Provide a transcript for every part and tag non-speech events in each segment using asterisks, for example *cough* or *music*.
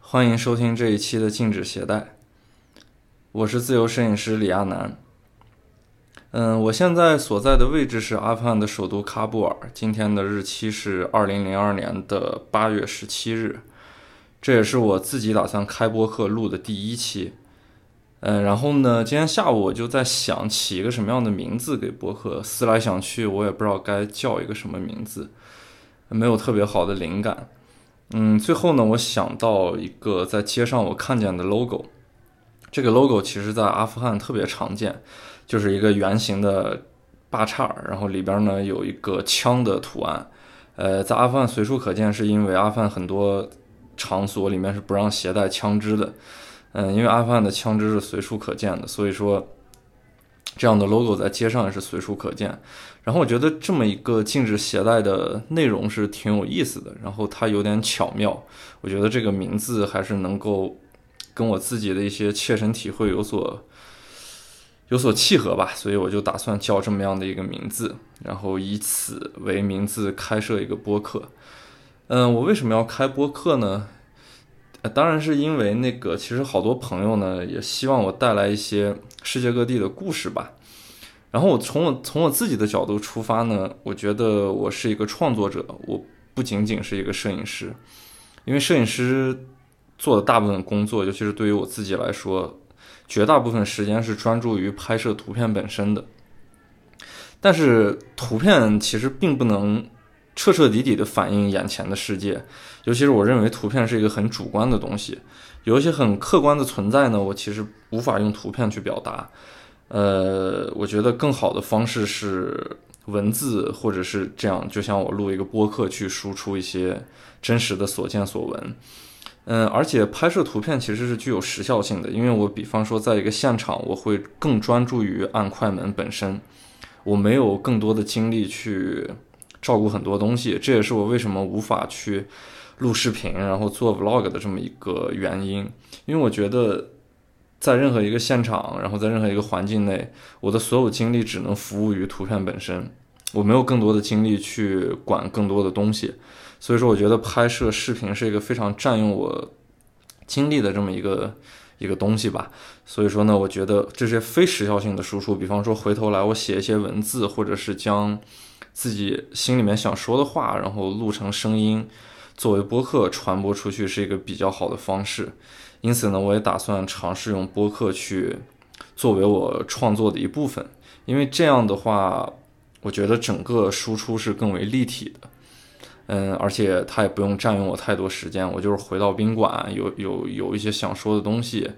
欢迎收听这一期的禁止携带。我是自由摄影师李亚男嗯我现在所在的位置是阿富汗的首都喀布尔今天的日期是二零零二年的八月十七日这也是我自己打算开播客录的第一期。嗯，然后呢，今天下午我就在想起一个什么样的名字给博客，思来想去，我也不知道该叫一个什么名字，没有特别好的灵感。嗯，最后呢，我想到一个在街上我看见的 logo，这个 logo 其实在阿富汗特别常见，就是一个圆形的八叉，然后里边呢有一个枪的图案。呃，在阿富汗随处可见，是因为阿富汗很多场所里面是不让携带枪支的。嗯，因为阿富汗的枪支是随处可见的，所以说这样的 logo 在街上也是随处可见。然后我觉得这么一个禁止携带的内容是挺有意思的，然后它有点巧妙。我觉得这个名字还是能够跟我自己的一些切身体会有所有所契合吧，所以我就打算叫这么样的一个名字，然后以此为名字开设一个播客。嗯，我为什么要开播客呢？当然是因为那个，其实好多朋友呢也希望我带来一些世界各地的故事吧。然后我从我从我自己的角度出发呢，我觉得我是一个创作者，我不仅仅是一个摄影师，因为摄影师做的大部分工作，尤其是对于我自己来说，绝大部分时间是专注于拍摄图片本身的。但是图片其实并不能。彻彻底底的反映眼前的世界，尤其是我认为图片是一个很主观的东西，有一些很客观的存在呢，我其实无法用图片去表达。呃，我觉得更好的方式是文字，或者是这样，就像我录一个播客去输出一些真实的所见所闻。嗯，而且拍摄图片其实是具有时效性的，因为我比方说在一个现场，我会更专注于按快门本身，我没有更多的精力去。照顾很多东西，这也是我为什么无法去录视频，然后做 vlog 的这么一个原因。因为我觉得，在任何一个现场，然后在任何一个环境内，我的所有精力只能服务于图片本身，我没有更多的精力去管更多的东西。所以说，我觉得拍摄视频是一个非常占用我精力的这么一个一个东西吧。所以说呢，我觉得这些非时效性的输出，比方说回头来我写一些文字，或者是将。自己心里面想说的话，然后录成声音，作为播客传播出去是一个比较好的方式。因此呢，我也打算尝试用播客去作为我创作的一部分，因为这样的话，我觉得整个输出是更为立体的。嗯，而且它也不用占用我太多时间，我就是回到宾馆，有有有一些想说的东西，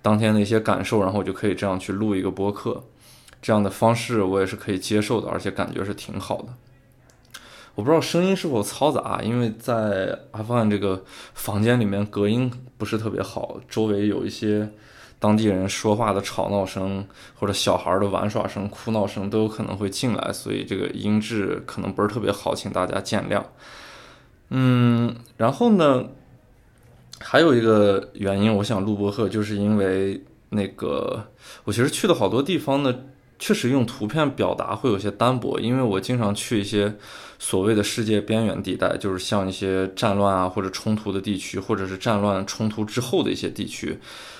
当天的一些感受，然后我就可以这样去录一个播客。这样的方式我也是可以接受的，而且感觉是挺好的。我不知道声音是否嘈杂，因为在阿富汗这个房间里面隔音不是特别好，周围有一些当地人说话的吵闹声，或者小孩的玩耍声、哭闹声都有可能会进来，所以这个音质可能不是特别好，请大家见谅。嗯，然后呢，还有一个原因，我想录播客，就是因为那个我其实去的好多地方呢。确实用图片表达会有些单薄，因为我经常去一些所谓的世界边缘地带，就是像一些战乱啊或者冲突的地区，或者是战乱冲突之后的一些地区。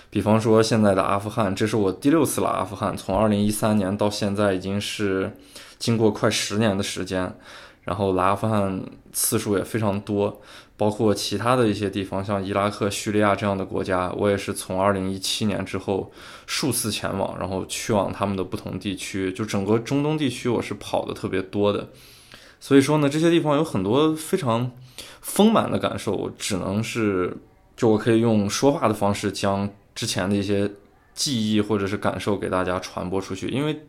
比方说现在的阿富汗，这是我第六次来阿富汗，从二零一三年到现在已经是经过快十年的时间，然后来阿富汗次数也非常多。包括其他的一些地方，像伊拉克、叙利亚这样的国家，我也是从二零一七年之后数次前往，然后去往他们的不同地区。就整个中东地区，我是跑的特别多的。所以说呢，这些地方有很多非常丰满的感受，只能是就我可以用说话的方式将之前的一些记忆或者是感受给大家传播出去，因为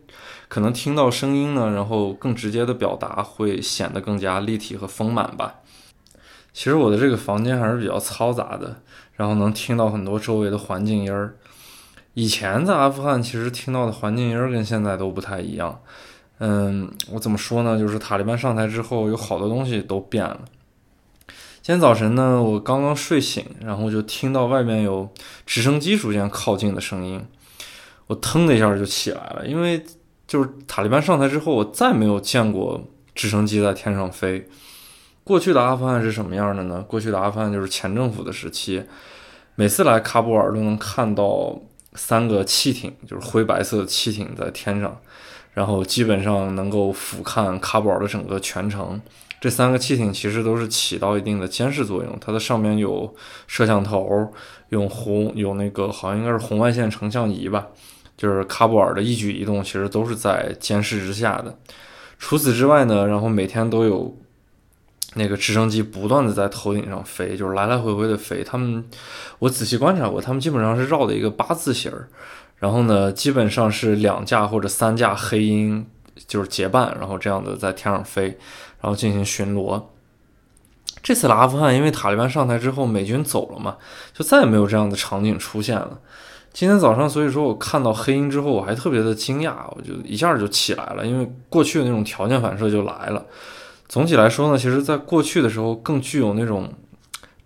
可能听到声音呢，然后更直接的表达会显得更加立体和丰满吧。其实我的这个房间还是比较嘈杂的，然后能听到很多周围的环境音儿。以前在阿富汗，其实听到的环境音儿跟现在都不太一样。嗯，我怎么说呢？就是塔利班上台之后，有好多东西都变了。今天早晨呢，我刚刚睡醒，然后就听到外面有直升机逐渐靠近的声音，我腾的一下就起来了，因为就是塔利班上台之后，我再没有见过直升机在天上飞。过去的阿富汗是什么样的呢？过去的阿富汗就是前政府的时期，每次来喀布尔都能看到三个汽艇，就是灰白色的汽艇在天上，然后基本上能够俯瞰喀布尔的整个全城。这三个汽艇其实都是起到一定的监视作用，它的上面有摄像头，用红有那个好像应该是红外线成像仪吧，就是喀布尔的一举一动其实都是在监视之下的。除此之外呢，然后每天都有那个直升机不断的在头顶上飞，就是来来回回的飞。他们我仔细观察过，他们基本上是绕的一个八字形儿，然后呢，基本上是两架或者三架黑鹰就是结伴，然后这样的在天上飞。然后进行巡逻。这次来阿富汗，因为塔利班上台之后，美军走了嘛，就再也没有这样的场景出现了。今天早上，所以说我看到黑鹰之后，我还特别的惊讶，我就一下就起来了，因为过去的那种条件反射就来了。总体来说呢，其实在过去的时候更具有那种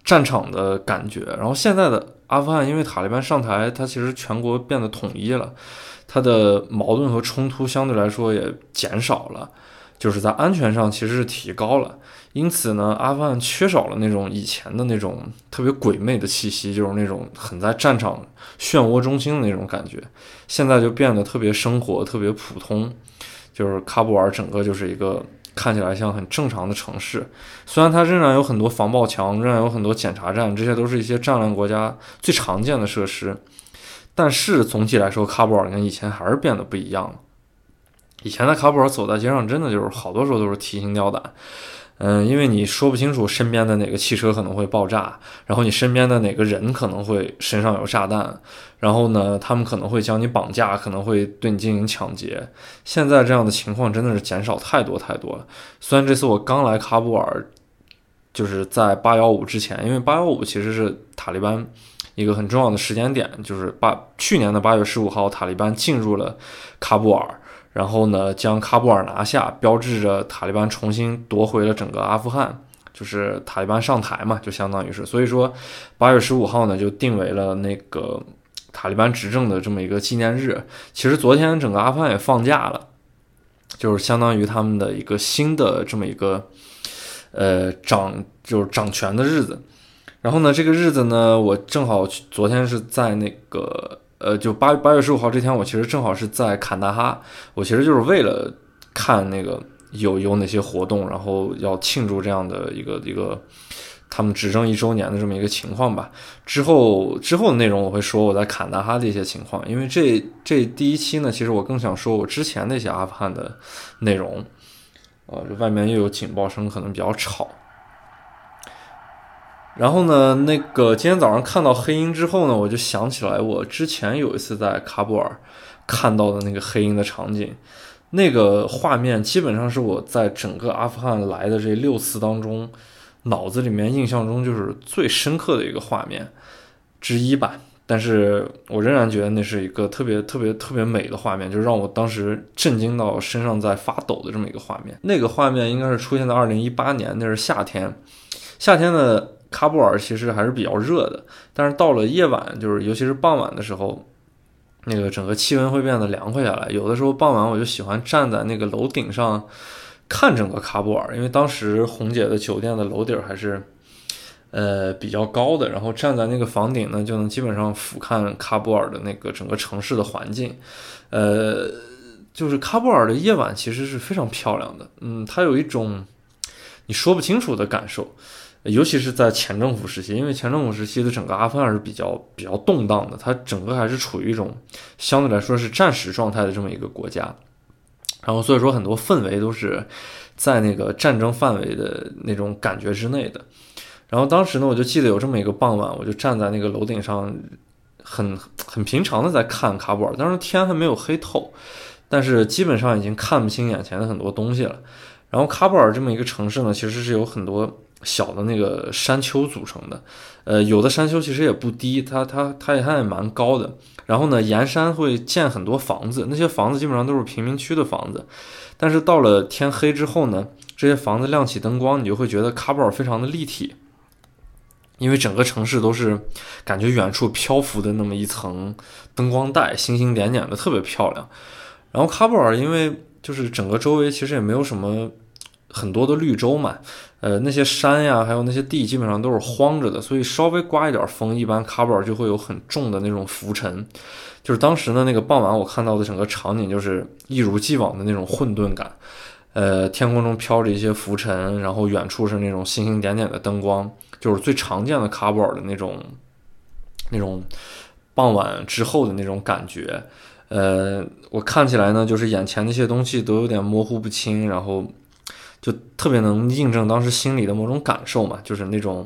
战场的感觉。然后现在的阿富汗，因为塔利班上台，它其实全国变得统一了，它的矛盾和冲突相对来说也减少了。就是在安全上其实是提高了，因此呢，阿富汗缺少了那种以前的那种特别鬼魅的气息，就是那种很在战场漩涡中心的那种感觉，现在就变得特别生活、特别普通。就是喀布尔整个就是一个看起来像很正常的城市，虽然它仍然有很多防爆墙，仍然有很多检查站，这些都是一些战乱国家最常见的设施，但是总体来说，喀布尔跟以前还是变得不一样了。以前的喀布尔走在街上，真的就是好多时候都是提心吊胆，嗯，因为你说不清楚身边的哪个汽车可能会爆炸，然后你身边的哪个人可能会身上有炸弹，然后呢，他们可能会将你绑架，可能会对你进行抢劫。现在这样的情况真的是减少太多太多了。虽然这次我刚来喀布尔，就是在八幺五之前，因为八幺五其实是塔利班一个很重要的时间点，就是八去年的八月十五号，塔利班进入了喀布尔。然后呢，将喀布尔拿下，标志着塔利班重新夺回了整个阿富汗，就是塔利班上台嘛，就相当于是。所以说，八月十五号呢，就定为了那个塔利班执政的这么一个纪念日。其实昨天整个阿富汗也放假了，就是相当于他们的一个新的这么一个呃掌就是掌权的日子。然后呢，这个日子呢，我正好昨天是在那个。呃，就八八月十五号这天，我其实正好是在坎大哈，我其实就是为了看那个有有哪些活动，然后要庆祝这样的一个一个他们执政一周年的这么一个情况吧。之后之后的内容我会说我在坎大哈的一些情况，因为这这第一期呢，其实我更想说我之前那些阿富汗的内容。呃，这外面又有警报声，可能比较吵。然后呢，那个今天早上看到黑鹰之后呢，我就想起来我之前有一次在喀布尔看到的那个黑鹰的场景，那个画面基本上是我在整个阿富汗来的这六次当中，脑子里面印象中就是最深刻的一个画面之一吧。但是我仍然觉得那是一个特别特别特别美的画面，就让我当时震惊到身上在发抖的这么一个画面。那个画面应该是出现在二零一八年，那是夏天，夏天的。喀布尔其实还是比较热的，但是到了夜晚，就是尤其是傍晚的时候，那个整个气温会变得凉快下来。有的时候傍晚我就喜欢站在那个楼顶上看整个喀布尔，因为当时红姐的酒店的楼顶还是呃比较高的，然后站在那个房顶呢，就能基本上俯瞰喀布尔的那个整个城市的环境。呃，就是喀布尔的夜晚其实是非常漂亮的，嗯，它有一种你说不清楚的感受。尤其是在前政府时期，因为前政府时期的整个阿富汗是比较比较动荡的，它整个还是处于一种相对来说是战时状态的这么一个国家，然后所以说很多氛围都是在那个战争范围的那种感觉之内的。然后当时呢，我就记得有这么一个傍晚，我就站在那个楼顶上，很很平常的在看喀布尔，当时天还没有黑透，但是基本上已经看不清眼前的很多东西了。然后喀布尔这么一个城市呢，其实是有很多。小的那个山丘组成的，呃，有的山丘其实也不低，它它它也还蛮高的。然后呢，沿山会建很多房子，那些房子基本上都是贫民区的房子。但是到了天黑之后呢，这些房子亮起灯光，你就会觉得喀布尔非常的立体，因为整个城市都是感觉远处漂浮的那么一层灯光带，星星点点的，特别漂亮。然后喀布尔因为就是整个周围其实也没有什么。很多的绿洲嘛，呃，那些山呀，还有那些地基本上都是荒着的，所以稍微刮一点风，一般喀布尔就会有很重的那种浮尘。就是当时呢那个傍晚，我看到的整个场景就是一如既往的那种混沌感。呃，天空中飘着一些浮尘，然后远处是那种星星点点的灯光，就是最常见的喀布尔的那种那种傍晚之后的那种感觉。呃，我看起来呢，就是眼前那些东西都有点模糊不清，然后就特别能印证当时心里的某种感受嘛，就是那种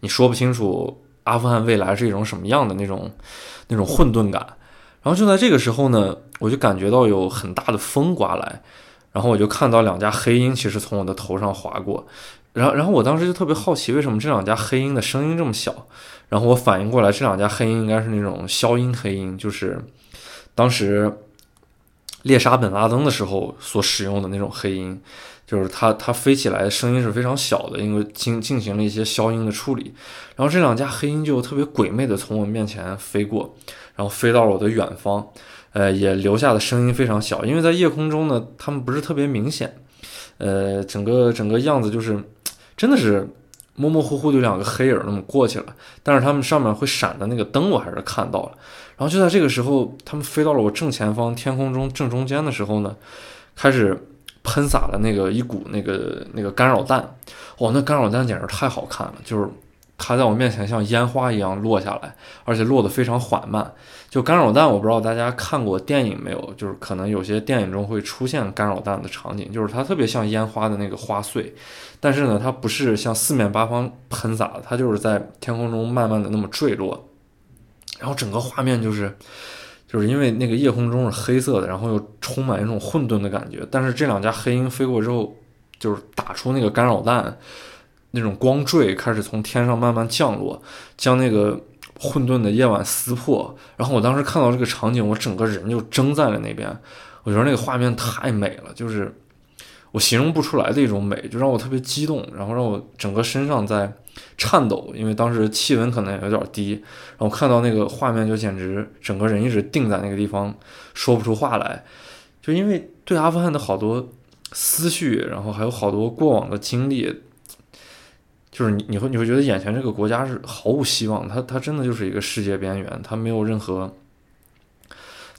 你说不清楚阿富汗未来是一种什么样的那种那种混沌感。然后就在这个时候呢，我就感觉到有很大的风刮来，然后我就看到两架黑鹰其实从我的头上划过，然后然后我当时就特别好奇，为什么这两架黑鹰的声音这么小？然后我反应过来，这两架黑鹰应该是那种消音黑鹰，就是。当时猎杀本拉登的时候所使用的那种黑鹰，就是它它飞起来声音是非常小的，因为进进行了一些消音的处理。然后这两架黑鹰就特别鬼魅的从我面前飞过，然后飞到了我的远方，呃，也留下的声音非常小，因为在夜空中呢，它们不是特别明显，呃，整个整个样子就是真的是模模糊糊的两个黑影那么过去了，但是它们上面会闪的那个灯我还是看到了。然后就在这个时候，他们飞到了我正前方天空中正中间的时候呢，开始喷洒了那个一股那个那个干扰弹，哇，那干扰弹简直太好看了！就是它在我面前像烟花一样落下来，而且落得非常缓慢。就干扰弹，我不知道大家看过电影没有？就是可能有些电影中会出现干扰弹的场景，就是它特别像烟花的那个花碎，但是呢，它不是向四面八方喷洒的，它就是在天空中慢慢的那么坠落。然后整个画面就是，就是因为那个夜空中是黑色的，然后又充满一种混沌的感觉。但是这两架黑鹰飞过之后，就是打出那个干扰弹，那种光坠开始从天上慢慢降落，将那个混沌的夜晚撕破。然后我当时看到这个场景，我整个人就怔在了那边。我觉得那个画面太美了，就是我形容不出来的一种美，就让我特别激动，然后让我整个身上在。颤抖，因为当时气温可能也有点低，然后看到那个画面就简直整个人一直定在那个地方，说不出话来。就因为对阿富汗的好多思绪，然后还有好多过往的经历，就是你你会你会觉得眼前这个国家是毫无希望，它它真的就是一个世界边缘，它没有任何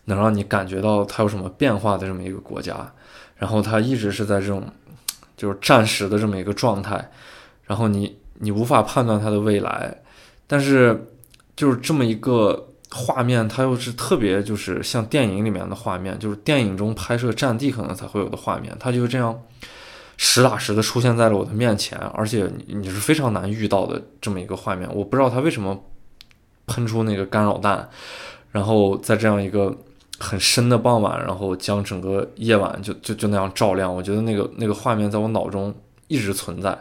能让你感觉到它有什么变化的这么一个国家，然后它一直是在这种就是暂时的这么一个状态，然后你。你无法判断它的未来，但是就是这么一个画面，它又是特别就是像电影里面的画面，就是电影中拍摄战地可能才会有的画面，它就这样实打实的出现在了我的面前，而且你是非常难遇到的这么一个画面。我不知道它为什么喷出那个干扰弹，然后在这样一个很深的傍晚，然后将整个夜晚就就就那样照亮。我觉得那个那个画面在我脑中一直存在。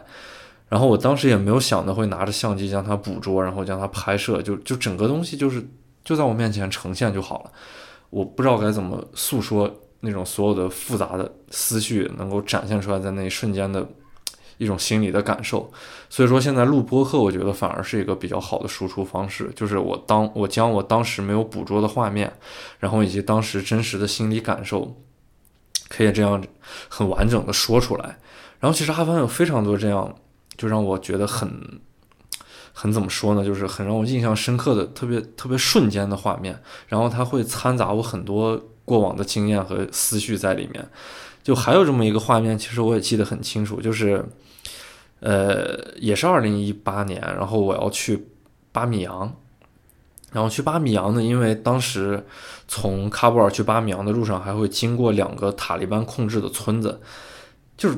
然后我当时也没有想到会拿着相机将它捕捉，然后将它拍摄，就就整个东西就是就在我面前呈现就好了。我不知道该怎么诉说那种所有的复杂的思绪能够展现出来在那一瞬间的一种心理的感受。所以说现在录播课，我觉得反而是一个比较好的输出方式，就是我当我将我当时没有捕捉的画面，然后以及当时真实的心理感受，可以这样很完整的说出来。然后其实阿凡有非常多这样。就让我觉得很，很怎么说呢？就是很让我印象深刻的、特别特别瞬间的画面。然后它会掺杂我很多过往的经验和思绪在里面。就还有这么一个画面，其实我也记得很清楚，就是，呃，也是二零一八年，然后我要去巴米扬。然后去巴米扬呢，因为当时从喀布尔去巴米扬的路上，还会经过两个塔利班控制的村子，就是。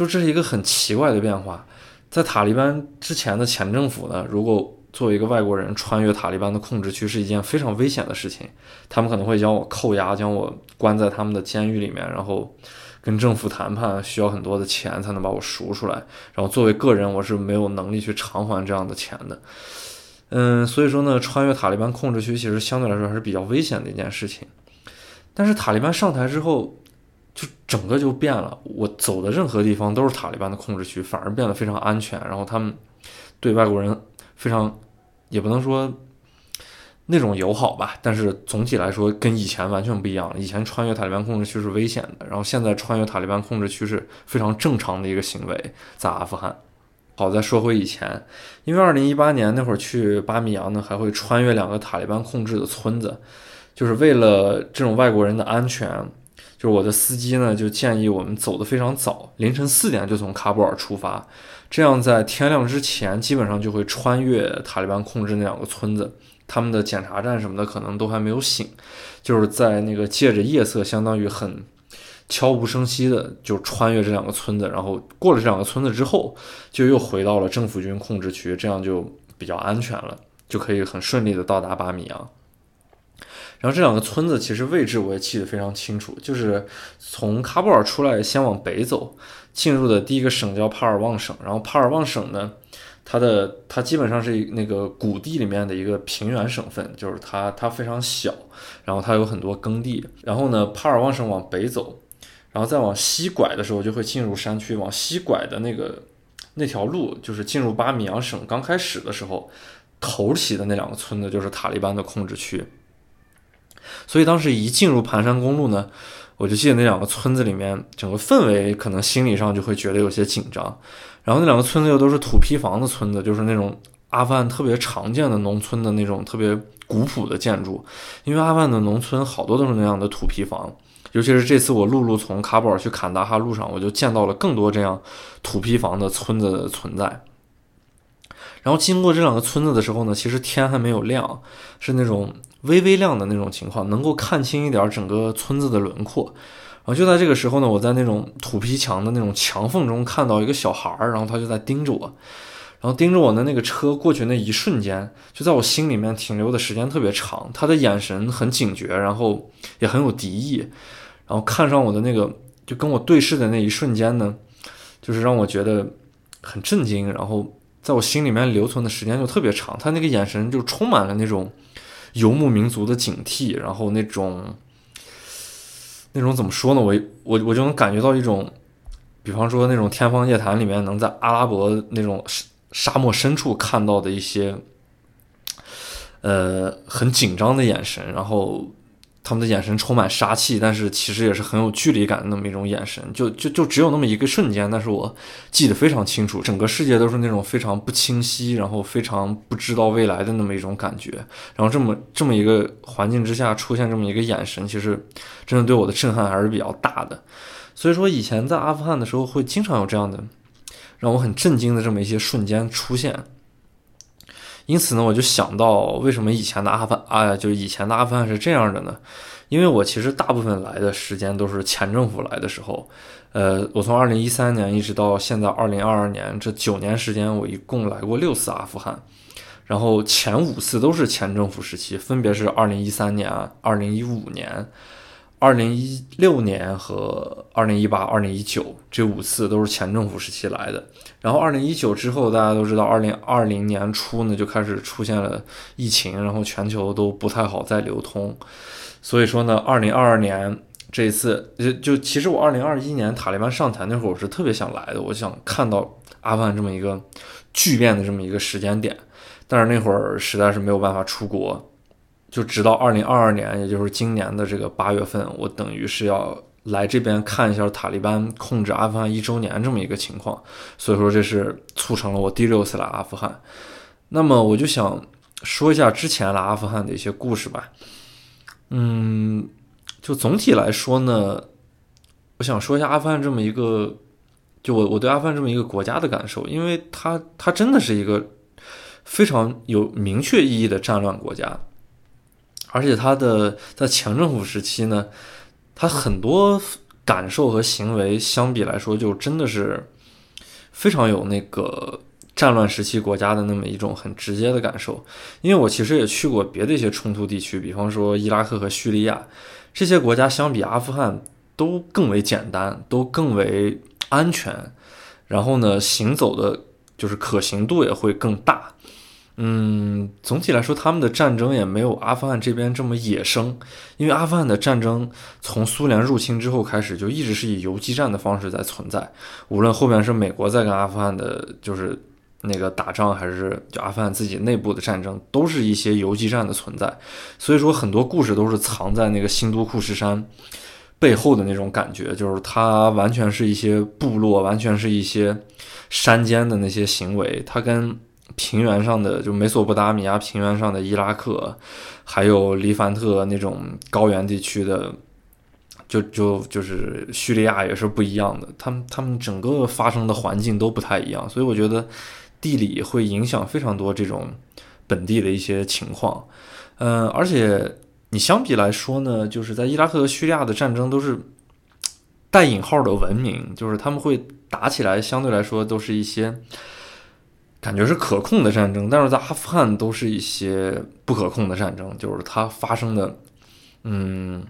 就这是一个很奇怪的变化，在塔利班之前的前政府呢，如果作为一个外国人穿越塔利班的控制区是一件非常危险的事情，他们可能会将我扣押，将我关在他们的监狱里面，然后跟政府谈判，需要很多的钱才能把我赎出来，然后作为个人我是没有能力去偿还这样的钱的，嗯，所以说呢，穿越塔利班控制区其实相对来说还是比较危险的一件事情，但是塔利班上台之后。就整个就变了，我走的任何地方都是塔利班的控制区，反而变得非常安全。然后他们对外国人非常，也不能说那种友好吧，但是总体来说跟以前完全不一样。以前穿越塔利班控制区是危险的，然后现在穿越塔利班控制区是非常正常的一个行为，在阿富汗。好，再说回以前，因为二零一八年那会儿去巴米扬呢，还会穿越两个塔利班控制的村子，就是为了这种外国人的安全，就是我的司机呢就建议我们走得非常早，凌晨四点就从喀布尔出发，这样在天亮之前基本上就会穿越塔利班控制那两个村子。他们的检查站什么的可能都还没有醒，就是在那个借着夜色，相当于很悄无声息的就穿越这两个村子，然后过了这两个村子之后，就又回到了政府军控制区，这样就比较安全了，就可以很顺利的到达巴米扬。然后这两个村子其实位置我也记得非常清楚，就是从喀布尔出来，先往北走，进入的第一个省叫帕尔旺省，然后帕尔旺省呢。它的它基本上是那个谷地里面的一个平原省份，就是它它非常小，然后它有很多耕地。然后呢，帕尔旺省往北走，然后再往西拐的时候就会进入山区。往西拐的那个那条路，就是进入巴米扬省刚开始的时候，头起的那两个村子就是塔利班的控制区。所以当时一进入盘山公路呢，我就记得那两个村子里面整个氛围可能心理上就会觉得有些紧张。然后那两个村子又都是土坯房的村子，就是那种阿富汗特别常见的农村的那种特别古朴的建筑。因为阿富汗的农村好多都是那样的土坯房，尤其是这次我陆路从喀布尔去坎大哈路上，我就见到了更多这样土坯房的村子的存在。然后经过这两个村子的时候呢，其实天还没有亮，是那种微微亮的那种情况，能够看清一点整个村子的轮廓。然后就在这个时候呢，我在那种土坯墙的那种墙缝中看到一个小孩儿，然后他就在盯着我，然后盯着我的那个车过去那一瞬间，就在我心里面停留的时间特别长。他的眼神很警觉，然后也很有敌意，然后看上我的那个就跟我对视的那一瞬间呢，就是让我觉得很震惊，然后在我心里面留存的时间就特别长。他那个眼神就充满了那种游牧民族的警惕，然后那种。那种怎么说呢？我我我就能感觉到一种，比方说那种《天方夜谭》里面能在阿拉伯那种沙沙漠深处看到的一些，呃，很紧张的眼神，然后他们的眼神充满杀气，但是其实也是很有距离感的那么一种眼神。就就就只有那么一个瞬间，但是我记得非常清楚，整个世界都是那种非常不清晰，然后非常不知道未来的那么一种感觉。然后这么这么一个环境之下出现这么一个眼神，其实。真的对我的震撼还是比较大的，所以说以前在阿富汗的时候会经常有这样的让我很震惊的这么一些瞬间出现，因此呢，我就想到为什么以前的阿富汗啊，就是以前的阿富汗是这样的呢？因为我其实大部分来的时间都是前政府来的时候，呃，我从二零一三年一直到现在二零二二年这九年时间，我一共来过六次阿富汗，然后前五次都是前政府时期，分别是二零一三年、二零一五年。二零一六年和二零一八、二零一九这五次都是前政府时期来的。然后二零一九之后，大家都知道，二零二零年初呢就开始出现了疫情，然后全球都不太好再流通。所以说呢，二零二二年这一次就就其实我二零二一年塔利班上台那会儿，我是特别想来的，我想看到阿富汗这么一个巨变的这么一个时间点，但是那会儿实在是没有办法出国。就直到二零二二年，也就是今年的这个八月份，我等于是要来这边看一下塔利班控制阿富汗一周年这么一个情况，所以说这是促成了我第六次来阿富汗。那么我就想说一下之前来阿富汗的一些故事吧。嗯，就总体来说呢，我想说一下阿富汗这么一个，就我我对阿富汗这么一个国家的感受，因为它它真的是一个非常有明确意义的战乱国家。而且他的在前政府时期呢，他很多感受和行为相比来说，就真的是非常有那个战乱时期国家的那么一种很直接的感受。因为我其实也去过别的一些冲突地区，比方说伊拉克和叙利亚这些国家，相比阿富汗都更为简单，都更为安全。然后呢，行走的就是可行度也会更大。嗯，总体来说，他们的战争也没有阿富汗这边这么野生，因为阿富汗的战争从苏联入侵之后开始，就一直是以游击战的方式在存在。无论后面是美国在跟阿富汗的，就是那个打仗，还是就阿富汗自己内部的战争，都是一些游击战的存在。所以说，很多故事都是藏在那个新都库什山背后的那种感觉，就是它完全是一些部落，完全是一些山间的那些行为，它跟。平原上的就美索不达米亚平原上的伊拉克，还有黎凡特那种高原地区的，就就就是叙利亚也是不一样的。他们他们整个发生的环境都不太一样，所以我觉得地理会影响非常多这种本地的一些情况。嗯，而且你相比来说呢，就是在伊拉克和叙利亚的战争都是带引号的文明，就是他们会打起来，相对来说都是一些。感觉是可控的战争，但是在阿富汗都是一些不可控的战争，就是它发生的，嗯，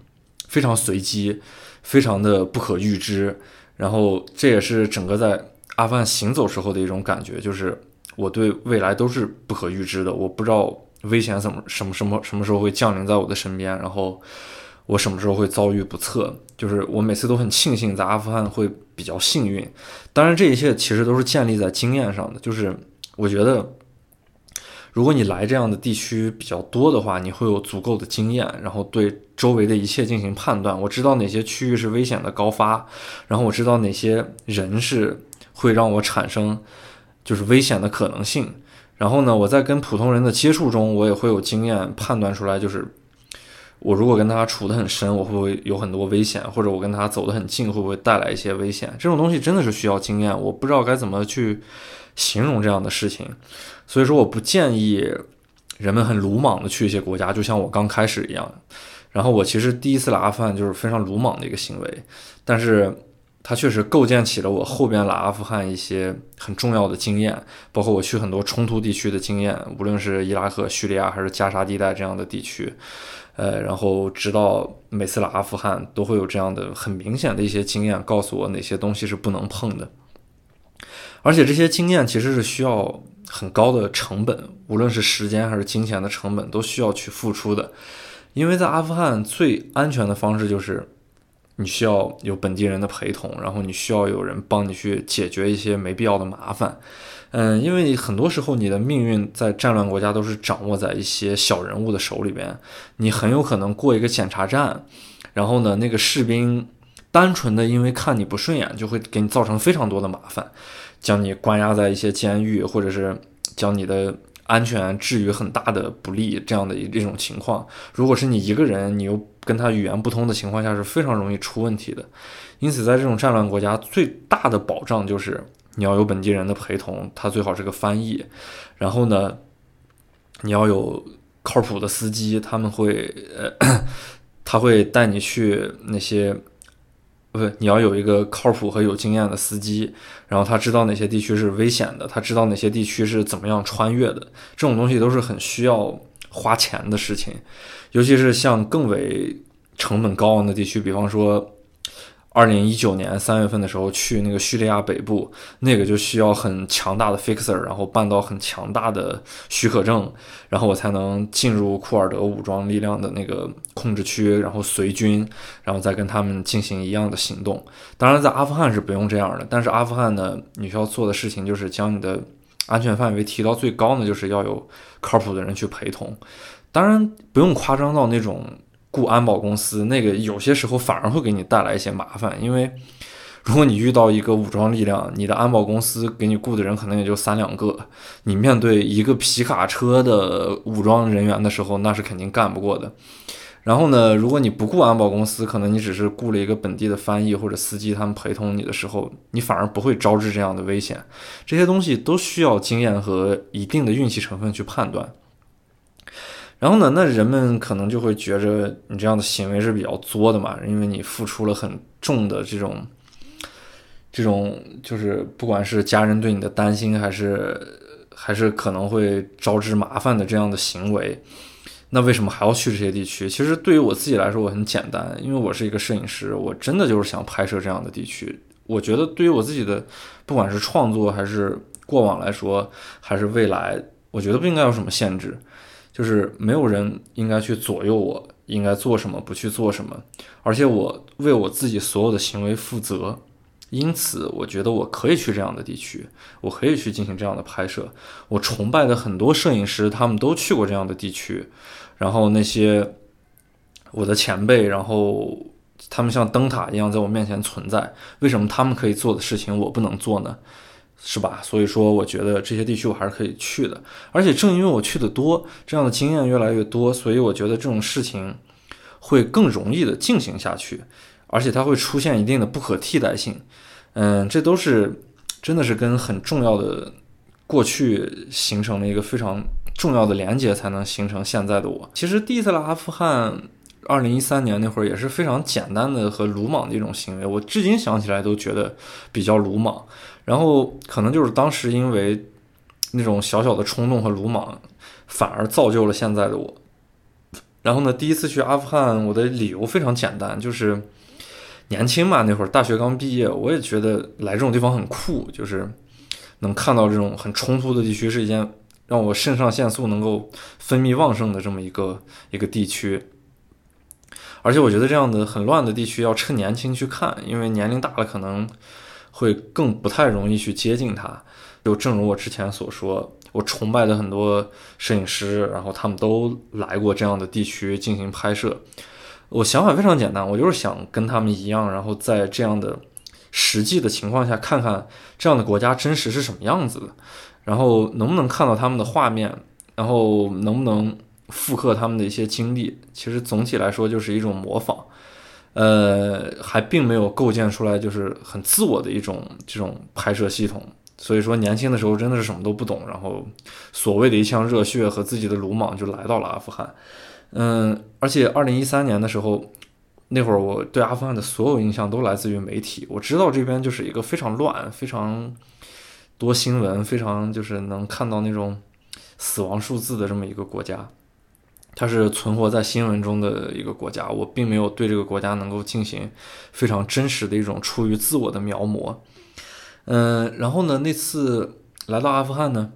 非常随机，非常的不可预知。然后这也是整个在阿富汗行走时候的一种感觉，就是我对未来都是不可预知的，我不知道危险怎么什么什么什么时候会降临在我的身边，然后我什么时候会遭遇不测。就是我每次都很庆幸在阿富汗会比较幸运，当然这一切其实都是建立在经验上的，就是。我觉得，如果你来这样的地区比较多的话，你会有足够的经验，然后对周围的一切进行判断。我知道哪些区域是危险的高发，然后我知道哪些人是会让我产生就是危险的可能性。然后呢，我在跟普通人的接触中，我也会有经验判断出来，就是我如果跟他处得很深，我会不会有很多危险，或者我跟他走得很近，会不会带来一些危险？这种东西真的是需要经验，我不知道该怎么去。形容这样的事情，所以说我不建议人们很鲁莽的去一些国家，就像我刚开始一样。然后我其实第一次来阿富汗就是非常鲁莽的一个行为，但是它确实构建起了我后边来阿富汗一些很重要的经验，包括我去很多冲突地区的经验，无论是伊拉克、叙利亚还是加沙地带这样的地区，呃，然后直到每次来阿富汗都会有这样的很明显的一些经验，告诉我哪些东西是不能碰的。而且这些经验其实是需要很高的成本，无论是时间还是金钱的成本，都需要去付出的。因为在阿富汗最安全的方式就是你需要有本地人的陪同，然后你需要有人帮你去解决一些没必要的麻烦。嗯，因为很多时候你的命运在战乱国家都是掌握在一些小人物的手里边，你很有可能过一个检查站，然后呢，那个士兵单纯的因为看你不顺眼，就会给你造成非常多的麻烦。将你关押在一些监狱，或者是将你的安全置于很大的不利，这样的一种情况。如果是你一个人，你又跟他语言不通的情况下，是非常容易出问题的。因此，在这种战乱国家，最大的保障就是你要有本地人的陪同，他最好是个翻译。然后呢，你要有靠谱的司机，他们会呃，*coughs* 他会带你去那些。不是，你要有一个靠谱和有经验的司机，然后他知道哪些地区是危险的，他知道哪些地区是怎么样穿越的，这种东西都是很需要花钱的事情，尤其是像更为成本高昂的地区，比方说。二零一九年三月份的时候去那个叙利亚北部，那个就需要很强大的 fixer，然后办到很强大的许可证，然后我才能进入库尔德武装力量的那个控制区，然后随军，然后再跟他们进行一样的行动。当然，在阿富汗是不用这样的，但是阿富汗呢，你需要做的事情就是将你的安全范围提到最高呢，就是要有靠谱的人去陪同。当然，不用夸张到那种。雇安保公司，那个有些时候反而会给你带来一些麻烦，因为如果你遇到一个武装力量，你的安保公司给你雇的人可能也就三两个，你面对一个皮卡车的武装人员的时候，那是肯定干不过的。然后呢，如果你不雇安保公司，可能你只是雇了一个本地的翻译或者司机，他们陪同你的时候，你反而不会招致这样的危险。这些东西都需要经验和一定的运气成分去判断。然后呢，那人们可能就会觉着你这样的行为是比较作的嘛，因为你付出了很重的这种，这种就是不管是家人对你的担心，还是还是可能会招致麻烦的这样的行为，那为什么还要去这些地区？其实对于我自己来说，我很简单，因为我是一个摄影师，我真的就是想拍摄这样的地区。我觉得对于我自己的，不管是创作还是过往来说，还是未来，我觉得不应该有什么限制。就是没有人应该去左右我应该做什么，不去做什么，而且我为我自己所有的行为负责，因此我觉得我可以去这样的地区，我可以去进行这样的拍摄。我崇拜的很多摄影师，他们都去过这样的地区，然后那些我的前辈，然后他们像灯塔一样在我面前存在。为什么他们可以做的事情我不能做呢？是吧？所以说，我觉得这些地区我还是可以去的。而且正因为我去的多，这样的经验越来越多，所以我觉得这种事情会更容易的进行下去，而且它会出现一定的不可替代性。嗯，这都是真的是跟很重要的过去形成了一个非常重要的连接，才能形成现在的我。其实第一次来阿富汗，二零一三年那会儿也是非常简单的和鲁莽的一种行为，我至今想起来都觉得比较鲁莽。然后可能就是当时因为那种小小的冲动和鲁莽，反而造就了现在的我。然后呢，第一次去阿富汗，我的理由非常简单，就是年轻嘛，那会儿大学刚毕业，我也觉得来这种地方很酷，就是能看到这种很冲突的地区，是一件让我肾上腺素能够分泌旺盛的这么一个一个地区。而且我觉得这样的很乱的地区要趁年轻去看，因为年龄大了可能。会更不太容易去接近它，就正如我之前所说，我崇拜的很多摄影师，然后他们都来过这样的地区进行拍摄。我想法非常简单，我就是想跟他们一样，然后在这样的实际的情况下，看看这样的国家真实是什么样子的，然后能不能看到他们的画面，然后能不能复刻他们的一些经历。其实总体来说就是一种模仿。呃，还并没有构建出来，就是很自我的一种这种拍摄系统。所以说，年轻的时候真的是什么都不懂，然后所谓的一腔热血和自己的鲁莽就来到了阿富汗。嗯，而且二零一三年的时候，那会儿我对阿富汗的所有印象都来自于媒体。我知道这边就是一个非常乱、非常多新闻、非常就是能看到那种死亡数字的这么一个国家。它是存活在新闻中的一个国家，我并没有对这个国家能够进行非常真实的一种出于自我的描摹。嗯，然后呢，那次来到阿富汗呢，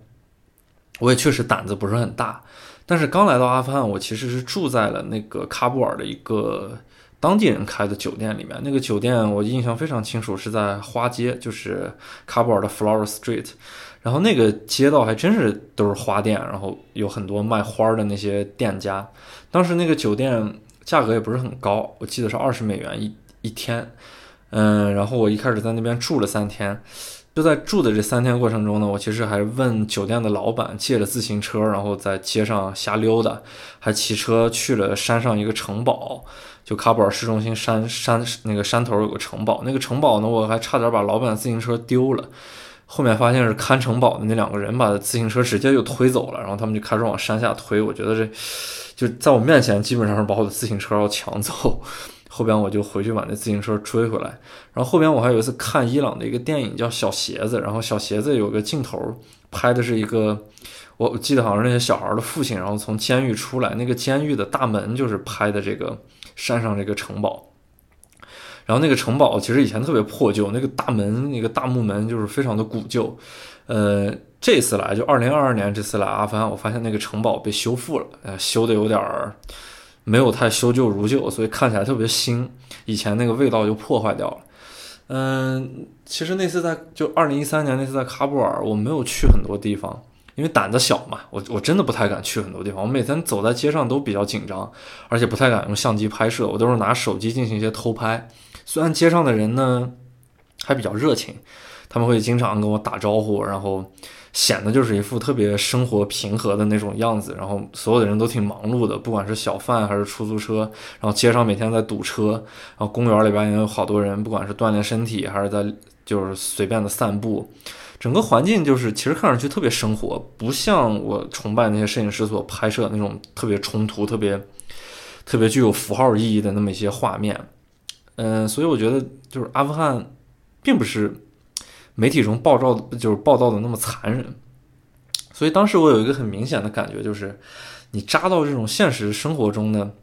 我也确实胆子不是很大。但是刚来到阿富汗，我其实是住在了那个喀布尔的一个当地人开的酒店里面。那个酒店我印象非常清楚，是在花街，就是喀布尔的 Flower Street。然后那个街道还真是都是花店，然后有很多卖花的那些店家。当时那个酒店价格也不是很高，我记得是二十美元一一天。嗯，然后我一开始在那边住了三天，就在住的这三天过程中呢，我其实还问酒店的老板借了自行车，然后在街上瞎溜达，还骑车去了山上一个城堡，就喀布尔市中心山山那个山头有个城堡，那个城堡呢，我还差点把老板自行车丢了。后面发现是看城堡的那两个人把自行车直接就推走了，然后他们就开始往山下推。我觉得这就在我面前，基本上是把我的自行车要抢走。后边我就回去把那自行车追回来。然后后边我还有一次看伊朗的一个电影叫《小鞋子》，然后小鞋子有个镜头拍的是一个，我记得好像是那些小孩的父亲，然后从监狱出来，那个监狱的大门就是拍的这个山上这个城堡。然后那个城堡其实以前特别破旧，那个大门那个大木门就是非常的古旧。呃，这次来就二零二二年这次来阿凡，我发现那个城堡被修复了，呃，修的有点儿没有太修旧如旧，所以看起来特别新。以前那个味道就破坏掉了。嗯，其实那次在就二零一三年那次在喀布尔，我没有去很多地方，因为胆子小嘛，我我真的不太敢去很多地方。我每天走在街上都比较紧张，而且不太敢用相机拍摄，我都是拿手机进行一些偷拍。虽然街上的人呢还比较热情，他们会经常跟我打招呼，然后显得就是一副特别生活平和的那种样子。然后所有的人都挺忙碌的，不管是小贩还是出租车，然后街上每天在堵车，然后公园里边也有好多人，不管是锻炼身体还是在就是随便的散步，整个环境就是其实看上去特别生活，不像我崇拜那些摄影师所拍摄的那种特别冲突、特别特别具有符号意义的那么一些画面。嗯，所以我觉得就是阿富汗，并不是媒体中报道的，就是报道的那么残忍。所以当时我有一个很明显的感觉，就是你扎到这种现实生活中的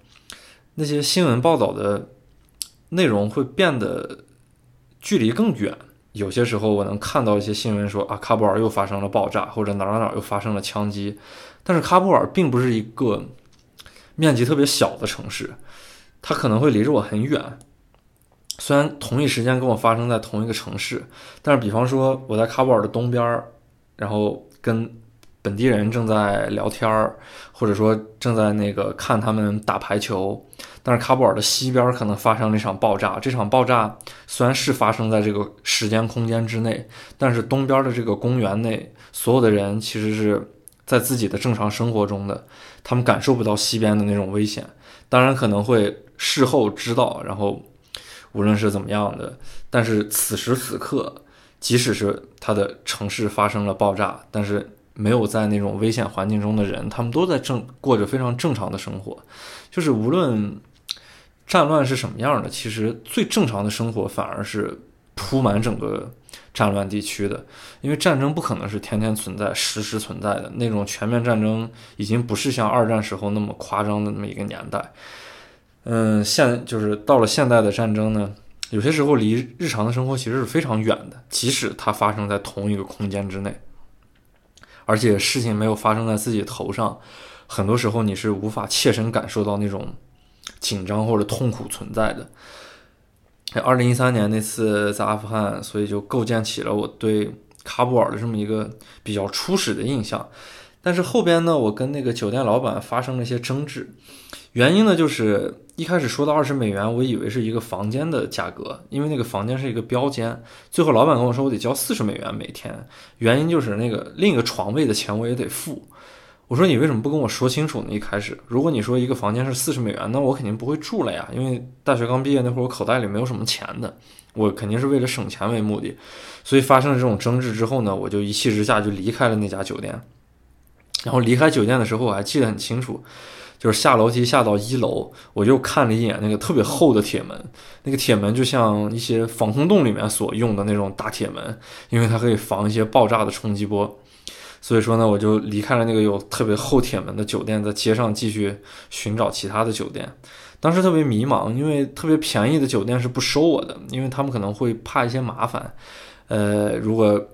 那些新闻报道的内容会变得距离更远。有些时候我能看到一些新闻说啊，喀布尔又发生了爆炸，或者哪哪哪又发生了枪击。但是喀布尔并不是一个面积特别小的城市，它可能会离着我很远。虽然同一时间跟我发生在同一个城市，但是比方说我在喀布尔的东边儿，然后跟本地人正在聊天儿，或者说正在那个看他们打排球，但是喀布尔的西边可能发生了一场爆炸。这场爆炸虽然是发生在这个时间空间之内，但是东边的这个公园内所有的人其实是在自己的正常生活中的，他们感受不到西边的那种危险。当然可能会事后知道，然后。无论是怎么样的，但是此时此刻，即使是他的城市发生了爆炸，但是没有在那种危险环境中的人，他们都在正过着非常正常的生活。就是无论战乱是什么样的，其实最正常的生活反而是铺满整个战乱地区的，因为战争不可能是天天存在、时时存在的那种全面战争，已经不是像二战时候那么夸张的那么一个年代。嗯，现就是到了现代的战争呢，有些时候离日常的生活其实是非常远的，即使它发生在同一个空间之内，而且事情没有发生在自己头上，很多时候你是无法切身感受到那种紧张或者痛苦存在的。二零一三年那次在阿富汗，所以就构建起了我对喀布尔的这么一个比较初始的印象。但是后边呢，我跟那个酒店老板发生了一些争执。原因呢，就是一开始说到二十美元，我以为是一个房间的价格，因为那个房间是一个标间。最后老板跟我说，我得交四十美元每天。原因就是那个另一个床位的钱我也得付。我说你为什么不跟我说清楚呢？一开始，如果你说一个房间是四十美元，那我肯定不会住了呀。因为大学刚毕业那会儿，我口袋里没有什么钱的，我肯定是为了省钱为目的。所以发生了这种争执之后呢，我就一气之下就离开了那家酒店。然后离开酒店的时候，我还记得很清楚。就是下楼梯下到一楼，我就看了一眼那个特别厚的铁门，那个铁门就像一些防空洞里面所用的那种大铁门，因为它可以防一些爆炸的冲击波。所以说呢，我就离开了那个有特别厚铁门的酒店，在街上继续寻找其他的酒店。当时特别迷茫，因为特别便宜的酒店是不收我的，因为他们可能会怕一些麻烦。呃，如果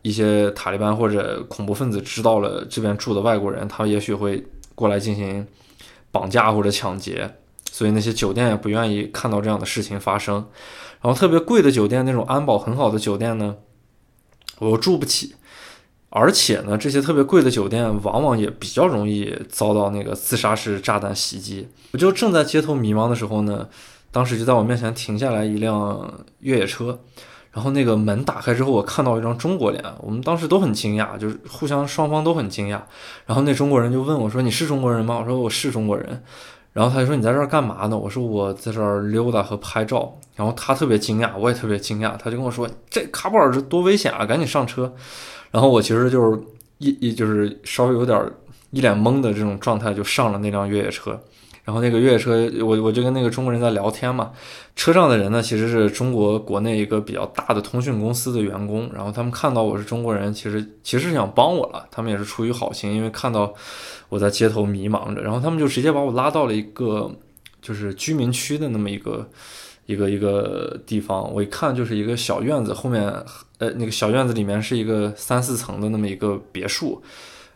一些塔利班或者恐怖分子知道了这边住的外国人，他也许会过来进行。绑架或者抢劫，所以那些酒店也不愿意看到这样的事情发生。然后特别贵的酒店，那种安保很好的酒店呢，我又住不起。而且呢，这些特别贵的酒店往往也比较容易遭到那个自杀式炸弹袭击。我就正在街头迷茫的时候呢，当时就在我面前停下来一辆越野车。然后那个门打开之后，我看到一张中国脸，我们当时都很惊讶，就是互相双方都很惊讶。然后那中国人就问我说：“你是中国人吗？”我说：“我是中国人。”然后他就说：“你在这儿干嘛呢？”我说：“我在这儿溜达和拍照。”然后他特别惊讶，我也特别惊讶，他就跟我说：“这喀布尔这多危险啊，赶紧上车。”然后我其实就是一一就是稍微有点一脸懵的这种状态，就上了那辆越野车。然后那个越野车，我我就跟那个中国人在聊天嘛。车上的人呢，其实是中国国内一个比较大的通讯公司的员工。然后他们看到我是中国人，其实其实是想帮我了。他们也是出于好心，因为看到我在街头迷茫着，然后他们就直接把我拉到了一个就是居民区的那么一个一个一个地方。我一看就是一个小院子，后面呃那个小院子里面是一个三四层的那么一个别墅，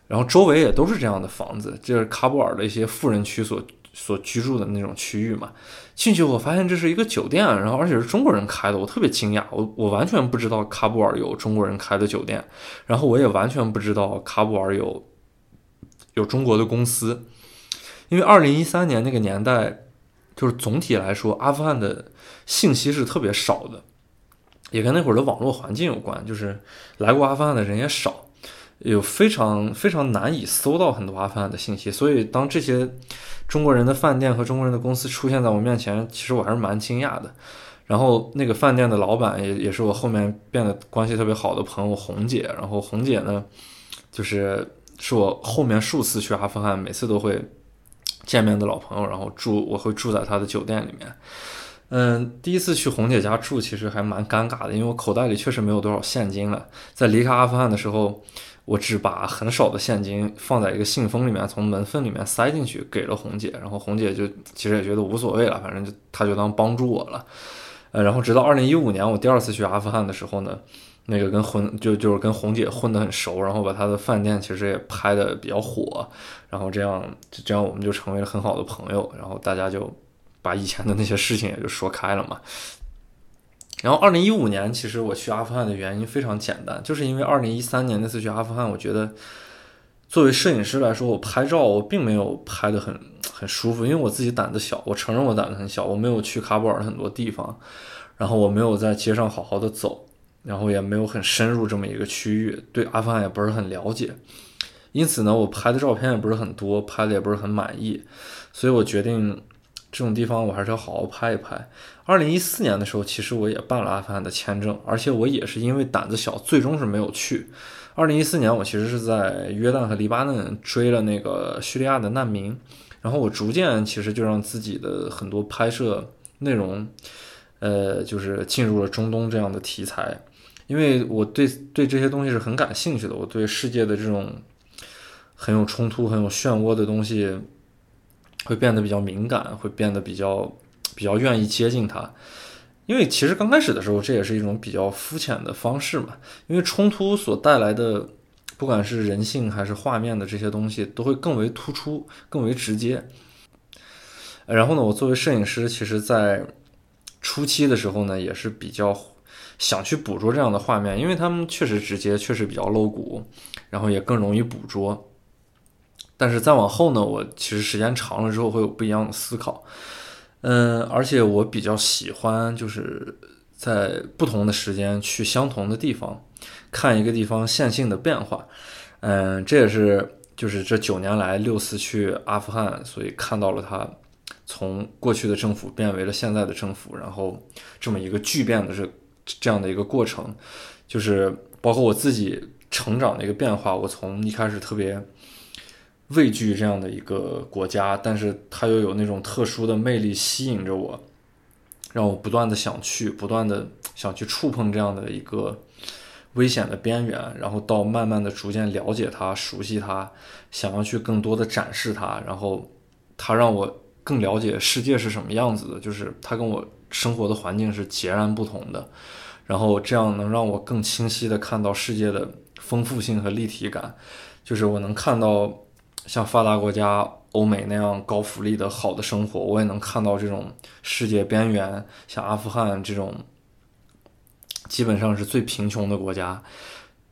然后周围也都是这样的房子，这是喀布尔的一些富人区所。所居住的那种区域嘛，进去我发现这是一个酒店，然后而且是中国人开的，我特别惊讶，我我完全不知道喀布尔有中国人开的酒店，然后我也完全不知道喀布尔有有中国的公司，因为二零一三年那个年代，就是总体来说阿富汗的信息是特别少的，也跟那会儿的网络环境有关，就是来过阿富汗的人也少。有非常非常难以搜到很多阿富汗的信息，所以当这些中国人的饭店和中国人的公司出现在我面前，其实我还是蛮惊讶的。然后那个饭店的老板也也是我后面变得关系特别好的朋友红姐，然后红姐呢，就是是我后面数次去阿富汗每次都会见面的老朋友，然后住我会住在她的酒店里面。嗯，第一次去红姐家住其实还蛮尴尬的，因为我口袋里确实没有多少现金了，在离开阿富汗的时候。我只把很少的现金放在一个信封里面，从门缝里面塞进去给了红姐，然后红姐就其实也觉得无所谓了，反正就她就当帮助我了。呃，然后直到二零一五年我第二次去阿富汗的时候呢，那个跟混就就是跟红姐混得很熟，然后把她的饭店其实也拍的比较火，然后这样这样我们就成为了很好的朋友，然后大家就把以前的那些事情也就说开了嘛。然后二零一五年，其实我去阿富汗的原因非常简单，就是因为二零一三年那次去阿富汗，我觉得作为摄影师来说，我拍照我并没有拍的很很舒服，因为我自己胆子小，我承认我胆子很小，我没有去喀布尔很多地方，然后我没有在街上好好的走，然后也没有很深入这么一个区域，对阿富汗也不是很了解，因此呢，我拍的照片也不是很多，拍的也不是很满意，所以我决定。这种地方我还是要好好拍一拍。二零一四年的时候，其实我也办了阿富汗的签证，而且我也是因为胆子小，最终是没有去。二零一四年，我其实是在约旦和黎巴嫩追了那个叙利亚的难民，然后我逐渐其实就让自己的很多拍摄内容，呃，就是进入了中东这样的题材，因为我对对这些东西是很感兴趣的，我对世界的这种很有冲突、很有漩涡的东西。会变得比较敏感，会变得比较比较愿意接近它，因为其实刚开始的时候，这也是一种比较肤浅的方式嘛。因为冲突所带来的，不管是人性还是画面的这些东西，都会更为突出、更为直接。然后呢，我作为摄影师，其实在初期的时候呢，也是比较想去捕捉这样的画面，因为他们确实直接，确实比较露骨，然后也更容易捕捉。但是再往后呢，我其实时间长了之后会有不一样的思考，嗯，而且我比较喜欢就是在不同的时间去相同的地方看一个地方线性的变化，嗯，这也是就是这九年来六次去阿富汗，所以看到了它从过去的政府变为了现在的政府，然后这么一个巨变的这这样的一个过程，就是包括我自己成长的一个变化，我从一开始特别。畏惧这样的一个国家，但是它又有那种特殊的魅力吸引着我，让我不断的想去，不断的想去触碰这样的一个危险的边缘，然后到慢慢的逐渐了解它、熟悉它，想要去更多的展示它，然后它让我更了解世界是什么样子的，就是它跟我生活的环境是截然不同的，然后这样能让我更清晰的看到世界的丰富性和立体感，就是我能看到。像发达国家欧美那样高福利的好的生活，我也能看到这种世界边缘，像阿富汗这种基本上是最贫穷的国家，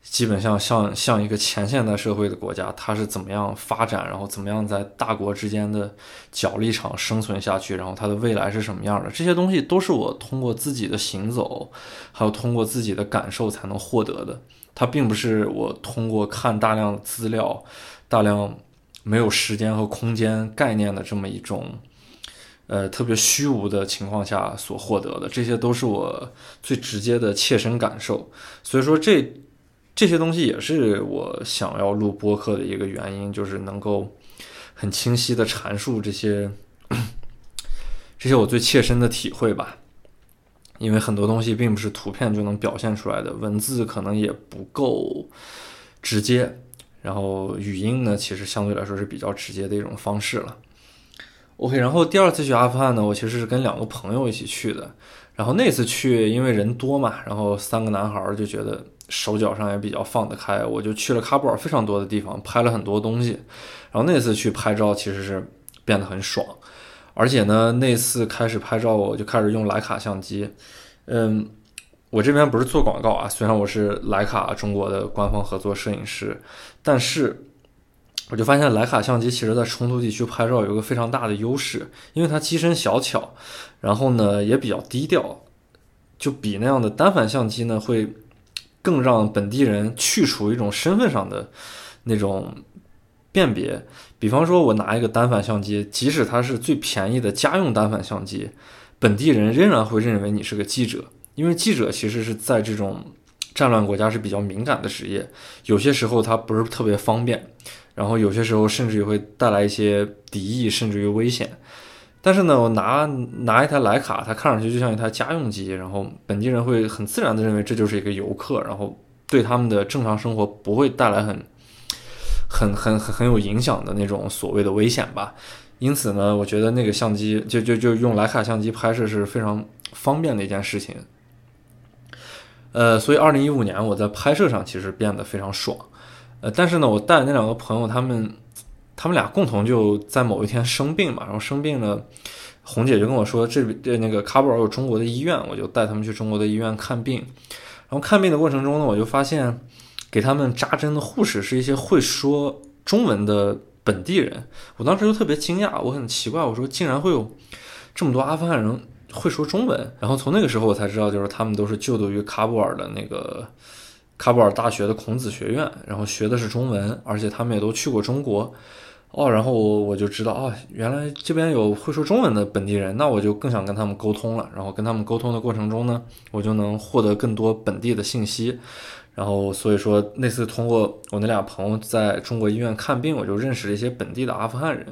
基本上像像一个前现代社会的国家，它是怎么样发展，然后怎么样在大国之间的角力场生存下去，然后它的未来是什么样的？这些东西都是我通过自己的行走，还有通过自己的感受才能获得的。它并不是我通过看大量的资料，大量。没有时间和空间概念的这么一种，呃，特别虚无的情况下所获得的，这些都是我最直接的切身感受。所以说，这这些东西也是我想要录播客的一个原因，就是能够很清晰的阐述这些 *clears throat* 这些我最切身的体会吧。因为很多东西并不是图片就能表现出来的，文字可能也不够直接。然后语音呢，其实相对来说是比较直接的一种方式了。OK，然后第二次去阿富汗呢，我其实是跟两个朋友一起去的。然后那次去，因为人多嘛，然后三个男孩就觉得手脚上也比较放得开，我就去了喀布尔非常多的地方，拍了很多东西。然后那次去拍照其实是变得很爽，而且呢，那次开始拍照我就开始用徕卡相机，嗯。我这边不是做广告啊，虽然我是徕卡中国的官方合作摄影师，但是我就发现徕卡相机其实在冲突地区拍照有一个非常大的优势，因为它机身小巧，然后呢也比较低调，就比那样的单反相机呢会更让本地人去除一种身份上的那种辨别。比方说，我拿一个单反相机，即使它是最便宜的家用单反相机，本地人仍然会认为你是个记者。因为记者其实是在这种战乱国家是比较敏感的职业，有些时候它不是特别方便，然后有些时候甚至也会带来一些敌意，甚至于危险。但是呢，我拿拿一台徕卡，它看上去就像一台家用机，然后本地人会很自然的认为这就是一个游客，然后对他们的正常生活不会带来很很很很很有影响的那种所谓的危险吧。因此呢，我觉得那个相机就就就用徕卡相机拍摄是非常方便的一件事情。呃，所以二零一五年我在拍摄上其实变得非常爽，呃，但是呢，我带那两个朋友，他们他们俩共同就在某一天生病嘛，然后生病了，红姐就跟我说，这这那个喀布尔有中国的医院，我就带他们去中国的医院看病。然后看病的过程中呢，我就发现给他们扎针的护士是一些会说中文的本地人。我当时就特别惊讶，我很奇怪，我说竟然会有这么多阿富汗人会说中文。然后从那个时候我才知道，就是他们都是就读于喀布尔的那个。喀布尔大学的孔子学院，然后学的是中文，而且他们也都去过中国，哦，然后我就知道啊，原来这边有会说中文的本地人，那我就更想跟他们沟通了。然后跟他们沟通的过程中呢，我就能获得更多本地的信息。然后所以说那次通过我那俩朋友在中国医院看病，我就认识了一些本地的阿富汗人。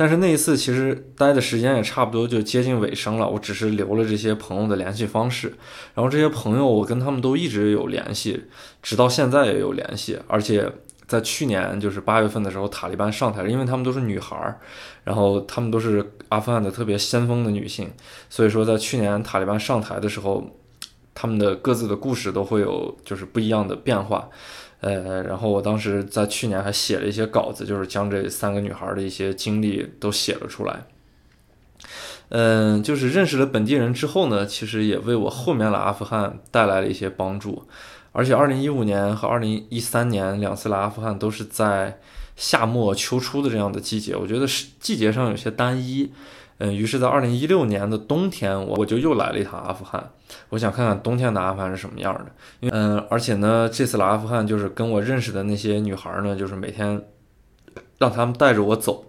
但是那一次其实待的时间也差不多就接近尾声了，我只是留了这些朋友的联系方式，然后这些朋友我跟他们都一直有联系，直到现在也有联系，而且在去年就是八月份的时候，塔利班上台，因为他们都是女孩儿，然后他们都是阿富汗的特别先锋的女性，所以说在去年塔利班上台的时候，他们的各自的故事都会有就是不一样的变化。呃，然后我当时在去年还写了一些稿子，就是将这三个女孩的一些经历都写了出来。嗯，就是认识了本地人之后呢，其实也为我后面来阿富汗带来了一些帮助。而且，二零一五年和二零一三年两次来阿富汗都是在夏末秋初的这样的季节，我觉得是季节上有些单一。嗯，于是，在二零一六年的冬天，我我就又来了一趟阿富汗。我想看看冬天的阿富汗是什么样的。因为，嗯，而且呢，这次来阿富汗就是跟我认识的那些女孩呢，就是每天让他们带着我走。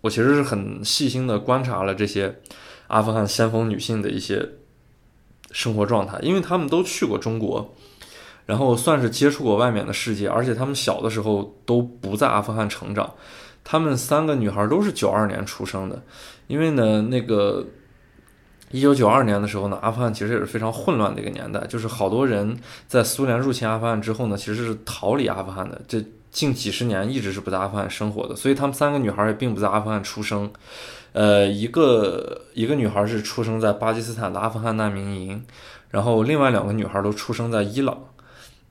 我其实是很细心的观察了这些阿富汗先锋女性的一些生活状态，因为她们都去过中国，然后算是接触过外面的世界，而且她们小的时候都不在阿富汗成长。她们三个女孩都是九二年出生的。因为呢，那个一九九二年的时候呢，阿富汗其实也是非常混乱的一个年代，就是好多人在苏联入侵阿富汗之后呢，其实是逃离阿富汗的。这近几十年一直是不在阿富汗生活的，所以她们三个女孩也并不在阿富汗出生。呃，一个一个女孩是出生在巴基斯坦的阿富汗难民营，然后另外两个女孩都出生在伊朗。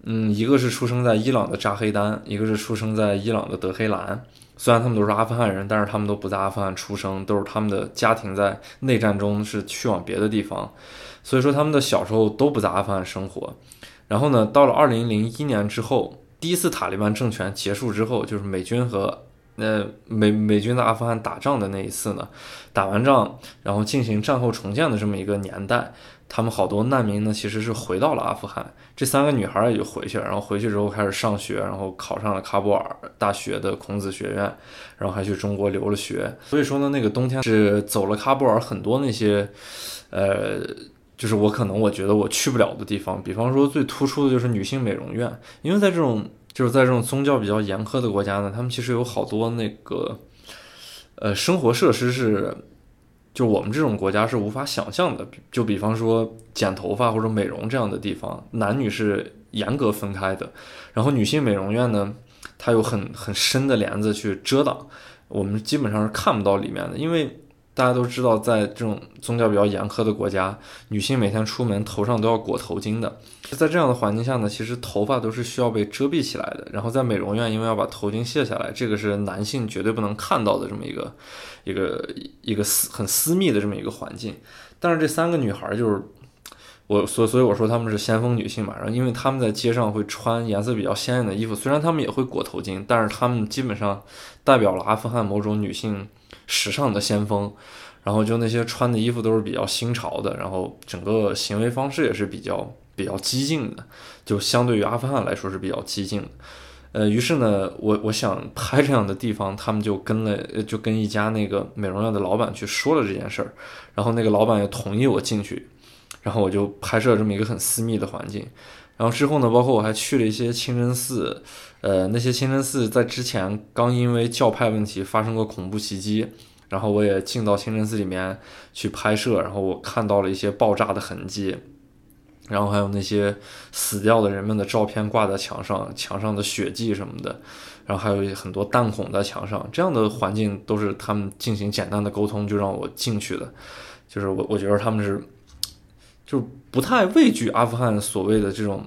嗯，一个是出生在伊朗的扎黑丹，一个是出生在伊朗的德黑兰。虽然他们都是阿富汗人，但是他们都不在阿富汗出生，都是他们的家庭在内战中是去往别的地方，所以说他们的小时候都不在阿富汗生活。然后呢，到了二零零一年之后，第一次塔利班政权结束之后，就是美军和呃美美军在阿富汗打仗的那一次呢，打完仗然后进行战后重建的这么一个年代。他们好多难民呢，其实是回到了阿富汗。这三个女孩也就回去了，然后回去之后开始上学，然后考上了喀布尔大学的孔子学院，然后还去中国留了学。所以说呢，那个冬天是走了喀布尔很多那些，呃，就是我可能我觉得我去不了的地方。比方说最突出的就是女性美容院，因为在这种就是在这种宗教比较严苛的国家呢，他们其实有好多那个，呃，生活设施是。就我们这种国家是无法想象的，就比方说剪头发或者美容这样的地方，男女是严格分开的。然后女性美容院呢，它有很很深的帘子去遮挡，我们基本上是看不到里面的，因为。大家都知道，在这种宗教比较严苛的国家，女性每天出门头上都要裹头巾的。在这样的环境下呢，其实头发都是需要被遮蔽起来的。然后在美容院，因为要把头巾卸下来，这个是男性绝对不能看到的这么一个一个一个私很私密的这么一个环境。但是这三个女孩就是我所所以我说她们是先锋女性嘛。然后因为她们在街上会穿颜色比较鲜艳的衣服，虽然她们也会裹头巾，但是她们基本上代表了阿富汗某种女性。时尚的先锋，然后就那些穿的衣服都是比较新潮的，然后整个行为方式也是比较比较激进的，就相对于阿富汗来说是比较激进的。呃，于是呢，我我想拍这样的地方，他们就跟了，就跟一家那个美容院的老板去说了这件事儿，然后那个老板也同意我进去，然后我就拍摄这么一个很私密的环境。然后之后呢，包括我还去了一些清真寺，呃，那些清真寺在之前刚因为教派问题发生过恐怖袭击，然后我也进到清真寺里面去拍摄，然后我看到了一些爆炸的痕迹，然后还有那些死掉的人们的照片挂在墙上，墙上的血迹什么的，然后还有很多弹孔在墙上，这样的环境都是他们进行简单的沟通就让我进去的，就是我我觉得他们是。就不太畏惧阿富汗所谓的这种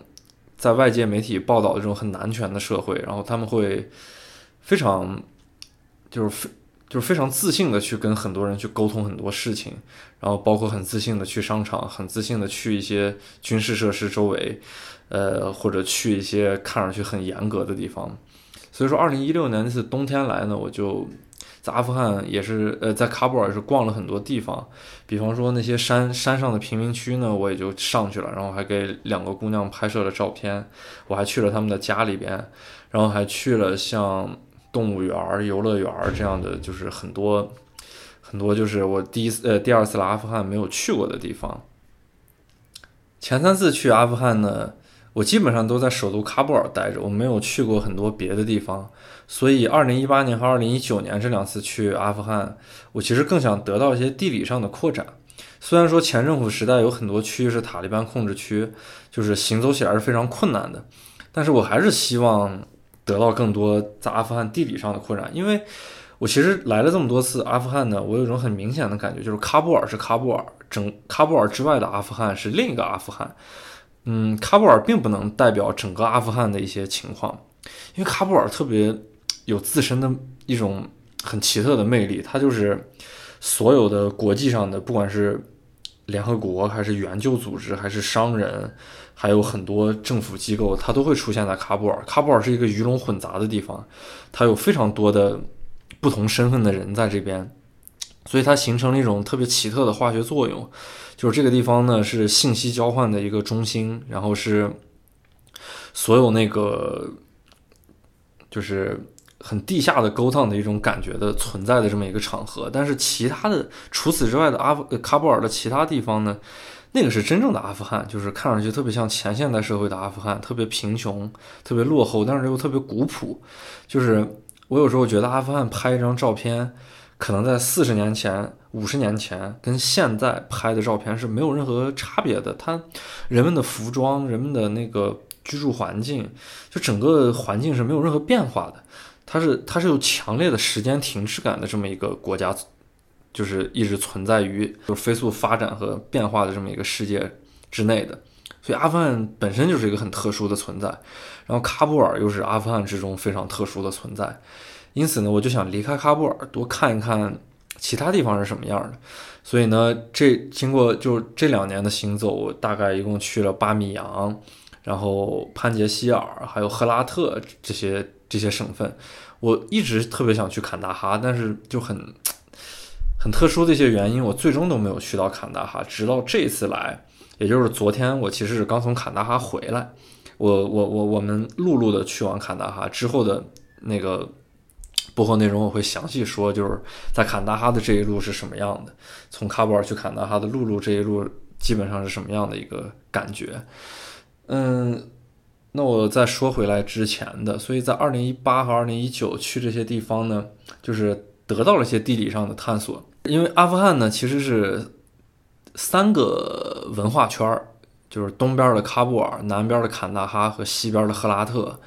在外界媒体报道的这种很男权的社会，然后他们会非常就是非就是非常自信的去跟很多人去沟通很多事情，然后包括很自信的去商场，很自信的去一些军事设施周围，呃，或者去一些看上去很严格的地方。所以说，二零一六年那次冬天来呢，我就。在阿富汗也是，呃，在喀布尔是逛了很多地方，比方说那些山山上的贫民区呢，我也就上去了，然后还给两个姑娘拍摄了照片，我还去了他们的家里边，然后还去了像动物园、游乐园这样的，就是很多很多，就是我第一次呃第二次来阿富汗没有去过的地方。前三次去阿富汗呢。我基本上都在首都喀布尔待着，我没有去过很多别的地方，所以二零一八年和二零一九年这两次去阿富汗，我其实更想得到一些地理上的扩展。虽然说前政府时代有很多区域是塔利班控制区，就是行走起来是非常困难的，但是我还是希望得到更多在阿富汗地理上的扩展，因为我其实来了这么多次阿富汗呢，我有一种很明显的感觉，就是喀布尔是喀布尔，整喀布尔之外的阿富汗是另一个阿富汗。嗯，喀布尔并不能代表整个阿富汗的一些情况，因为喀布尔特别有自身的一种很奇特的魅力，它就是所有的国际上的，不管是联合国还是援救组织，还是商人，还有很多政府机构，它都会出现在喀布尔。喀布尔是一个鱼龙混杂的地方，它有非常多的不同身份的人在这边。所以它形成了一种特别奇特的化学作用，就是这个地方呢是信息交换的一个中心，然后是所有那个就是很地下的勾当的一种感觉的存在的这么一个场合。但是其他的除此之外的阿富喀布尔的其他地方呢，那个是真正的阿富汗，就是看上去特别像前现代社会的阿富汗，特别贫穷，特别落后，但是又特别古朴。就是我有时候觉得阿富汗拍一张照片。可能在四十年前、五十年前，跟现在拍的照片是没有任何差别的。它人们的服装、人们的那个居住环境，就整个环境是没有任何变化的。它是它是有强烈的时间停滞感的这么一个国家，就是一直存在于就飞速发展和变化的这么一个世界之内的。所以阿富汗本身就是一个很特殊的存在，然后喀布尔又是阿富汗之中非常特殊的存在。因此呢，我就想离开喀布尔，多看一看其他地方是什么样的。所以呢，这经过就这两年的行走，我大概一共去了巴米扬，然后潘杰希尔，还有赫拉特这些这些省份。我一直特别想去坎大哈，但是就很很特殊的一些原因，我最终都没有去到坎大哈。直到这次来，也就是昨天，我其实是刚从坎大哈回来。我我我我们陆路的去往坎大哈之后的那个。播客内容我会详细说，就是在坎大哈的这一路是什么样的，从喀布尔去坎大哈的陆路这一路基本上是什么样的一个感觉。嗯，那我再说回来之前的，所以在二零一八和二零一九去这些地方呢，就是得到了一些地理上的探索。因为阿富汗呢其实是三个文化圈儿，就是东边的喀布尔、南边的坎大哈和西边的赫拉特。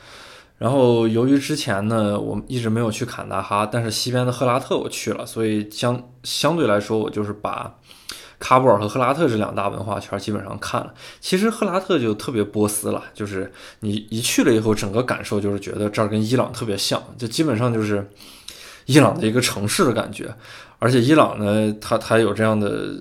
然后由于之前呢，我一直没有去坎大哈，但是西边的赫拉特我去了，所以相相对来说，我就是把喀布尔和赫拉特这两大文化圈基本上看了。其实赫拉特就特别波斯了，就是你一去了以后，整个感受就是觉得这儿跟伊朗特别像，就基本上就是伊朗的一个城市的感觉。而且伊朗呢，它它有这样的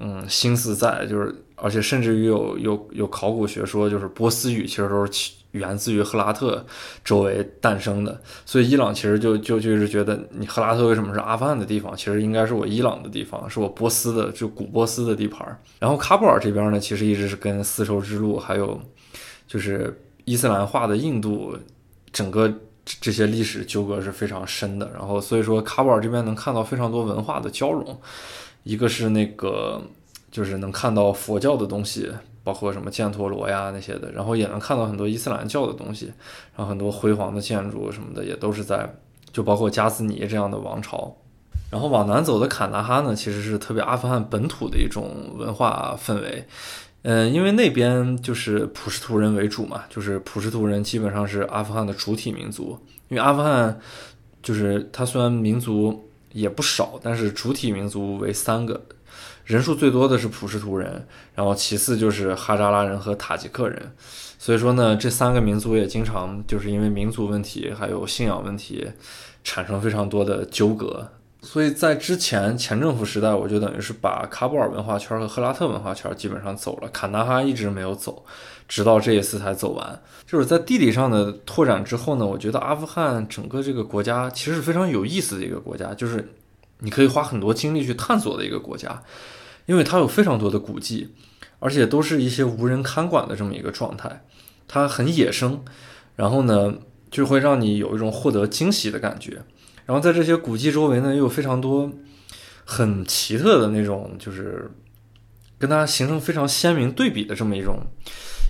嗯心思在，就是而且甚至于有有有考古学说，就是波斯语其实都是。源自于赫拉特周围诞生的，所以伊朗其实就就就是觉得你赫拉特为什么是阿富汗的地方，其实应该是我伊朗的地方，是我波斯的就古波斯的地盘。然后喀布尔这边呢，其实一直是跟丝绸之路还有就是伊斯兰化的印度整个这些历史纠葛是非常深的。然后所以说喀布尔这边能看到非常多文化的交融，一个是那个就是能看到佛教的东西。包括什么犍陀罗呀那些的，然后也能看到很多伊斯兰教的东西，然后很多辉煌的建筑什么的也都是在，就包括加斯尼这样的王朝。然后往南走的坎大哈呢，其实是特别阿富汗本土的一种文化氛围。嗯，因为那边就是普什图人为主嘛，就是普什图人基本上是阿富汗的主体民族。因为阿富汗就是它虽然民族也不少，但是主体民族为三个。人数最多的是普什图人，然后其次就是哈扎拉人和塔吉克人，所以说呢，这三个民族也经常就是因为民族问题还有信仰问题产生非常多的纠葛，所以在之前前政府时代，我就等于是把喀布尔文化圈和赫拉特文化圈基本上走了，坎大哈一直没有走，直到这一次才走完。就是在地理上的拓展之后呢，我觉得阿富汗整个这个国家其实是非常有意思的一个国家，就是你可以花很多精力去探索的一个国家，因为它有非常多的古迹，而且都是一些无人看管的这么一个状态，它很野生，然后呢就会让你有一种获得惊喜的感觉。然后在这些古迹周围呢，又有非常多很奇特的那种，就是跟它形成非常鲜明对比的这么一种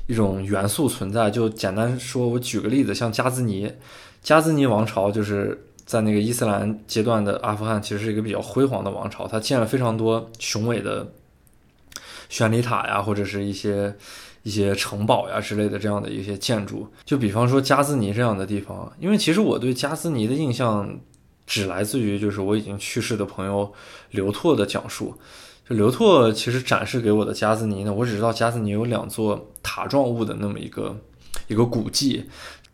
一种元素存在。就简单说，我举个例子，像加兹尼，加兹尼王朝就是在那个伊斯兰阶段的阿富汗，其实是一个比较辉煌的王朝，它建了非常多雄伟的宣礼塔呀，或者是一些一些城堡呀之类的这样的一些建筑。就比方说加兹尼这样的地方，因为其实我对加兹尼的印象。只来自于就是我已经去世的朋友刘拓的讲述。就刘拓其实展示给我的加兹尼呢，我只知道加兹尼有两座塔状物的那么一个一个古迹，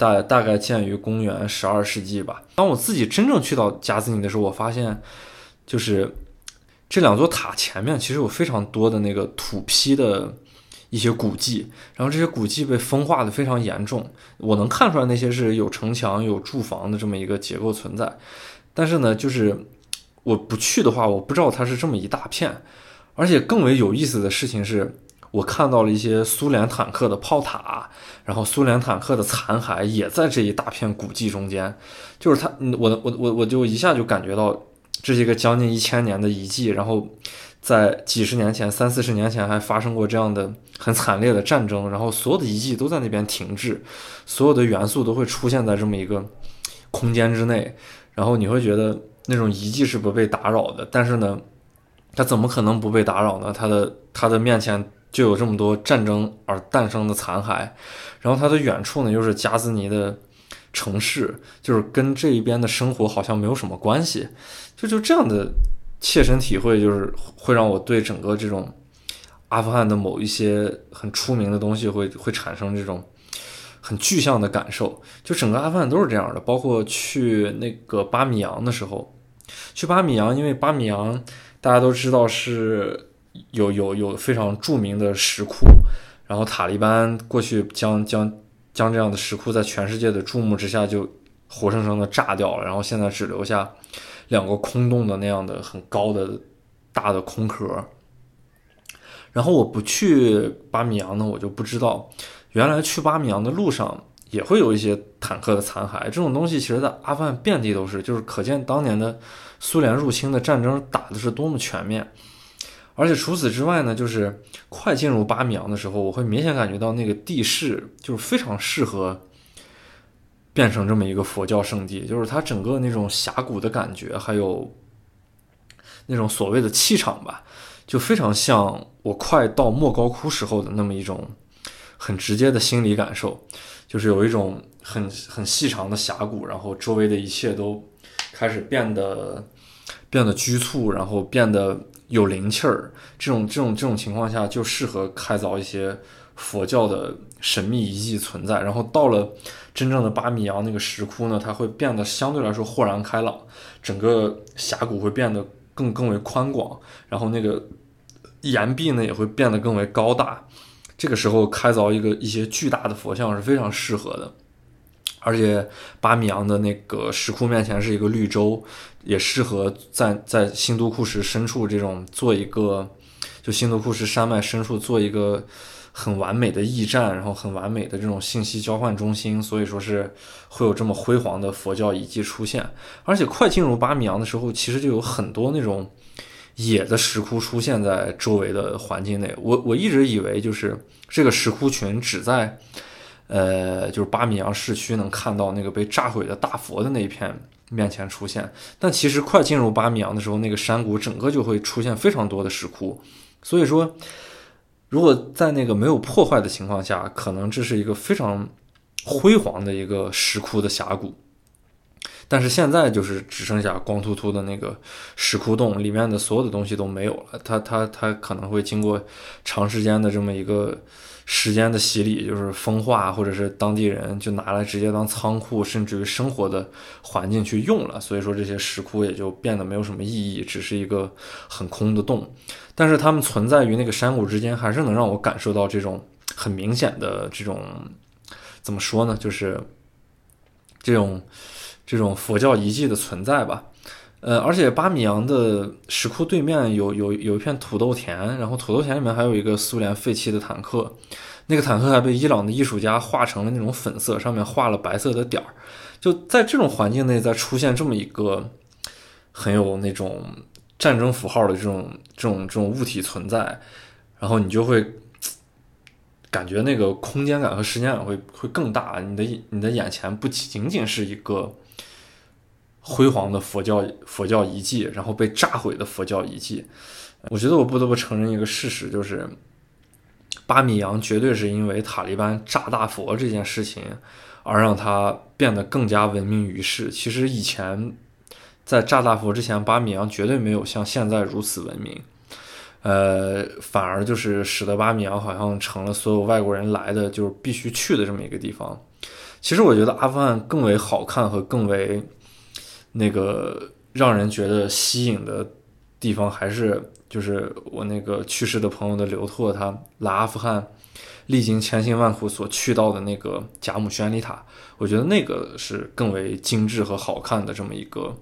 大大概建于公元十二世纪吧。当我自己真正去到加兹尼的时候，我发现就是这两座塔前面其实有非常多的那个土坯的一些古迹，然后这些古迹被风化的非常严重，我能看出来那些是有城墙、有住房的这么一个结构存在。但是呢，就是我不去的话，我不知道它是这么一大片。而且更为有意思的事情是，我看到了一些苏联坦克的炮塔，然后苏联坦克的残骸也在这一大片古迹中间。就是它，我我我我就一下就感觉到这是一个将近一千年的遗迹。然后在几十年前、三四十年前还发生过这样的很惨烈的战争，然后所有的遗迹都在那边停滞，所有的元素都会出现在这么一个空间之内。然后你会觉得那种遗迹是不被打扰的，但是呢，它怎么可能不被打扰呢？它的它的面前就有这么多战争而诞生的残骸，然后它的远处呢又是加兹尼的城市，就是跟这一边的生活好像没有什么关系，就就这样的切身体会，就是会让我对整个这种阿富汗的某一些很出名的东西会会产生这种。很具象的感受，就整个阿富汗都是这样的。包括去那个巴米扬的时候，去巴米扬，因为巴米扬大家都知道是有有有非常著名的石窟，然后塔利班过去将将将这样的石窟在全世界的注目之下就活生生的炸掉了，然后现在只留下两个空洞的那样的很高的大的空壳。然后我不去巴米扬呢，我就不知道。原来去巴米扬的路上也会有一些坦克的残骸，这种东西其实在阿富汗遍地都是，就是可见当年的苏联入侵的战争打的是多么全面。而且除此之外呢，就是快进入巴米扬的时候，我会明显感觉到那个地势就是非常适合变成这么一个佛教圣地，就是它整个那种峡谷的感觉，还有那种所谓的气场吧，就非常像我快到莫高窟时候的那么一种。很直接的心理感受，就是有一种很很细长的峡谷，然后周围的一切都开始变得变得局促，然后变得有灵气儿。这种这种这种情况下，就适合开凿一些佛教的神秘遗迹存在。然后到了真正的巴米扬那个石窟呢，它会变得相对来说豁然开朗，整个峡谷会变得更更为宽广，然后那个岩壁呢也会变得更为高大。这个时候开凿一个一些巨大的佛像是非常适合的，而且巴米扬的那个石窟面前是一个绿洲，也适合在在新都库什深处这种做一个，就新都库什山脉深处做一个很完美的驿站，然后很完美的这种信息交换中心，所以说是会有这么辉煌的佛教遗迹出现。而且快进入巴米扬的时候，其实就有很多那种。野的石窟出现在周围的环境内，我我一直以为就是这个石窟群只在，呃，就是巴米扬市区能看到那个被炸毁的大佛的那一片面前出现，但其实快进入巴米扬的时候，那个山谷整个就会出现非常多的石窟，所以说，如果在那个没有破坏的情况下，可能这是一个非常辉煌的一个石窟的峡谷。但是现在就是只剩下光秃秃的那个石窟洞，里面的所有的东西都没有了。它它它可能会经过长时间的这么一个时间的洗礼，就是风化，或者是当地人就拿来直接当仓库，甚至于生活的环境去用了。所以说这些石窟也就变得没有什么意义，只是一个很空的洞。但是它们存在于那个山谷之间，还是能让我感受到这种很明显的这种怎么说呢？就是这种。这种佛教遗迹的存在吧，呃，而且巴米扬的石窟对面有有有一片土豆田，然后土豆田里面还有一个苏联废弃的坦克，那个坦克还被伊朗的艺术家画成了那种粉色，上面画了白色的点儿。就在这种环境内，再出现这么一个很有那种战争符号的这种这种这种物体存在，然后你就会感觉那个空间感和时间感会会更大，你的你的眼前不仅仅是一个。辉煌的佛教佛教遗迹，然后被炸毁的佛教遗迹，我觉得我不得不承认一个事实，就是巴米扬绝对是因为塔利班炸大佛这件事情而让它变得更加闻名于世。其实以前在炸大佛之前，巴米扬绝对没有像现在如此闻名，呃，反而就是使得巴米扬好像成了所有外国人来的就是必须去的这么一个地方。其实我觉得阿富汗更为好看和更为。那个让人觉得吸引的地方，还是就是我那个去世的朋友的刘拓，他来阿富汗历经千辛万苦所去到的那个贾姆宣礼塔，我觉得那个是更为精致和好看的这么一个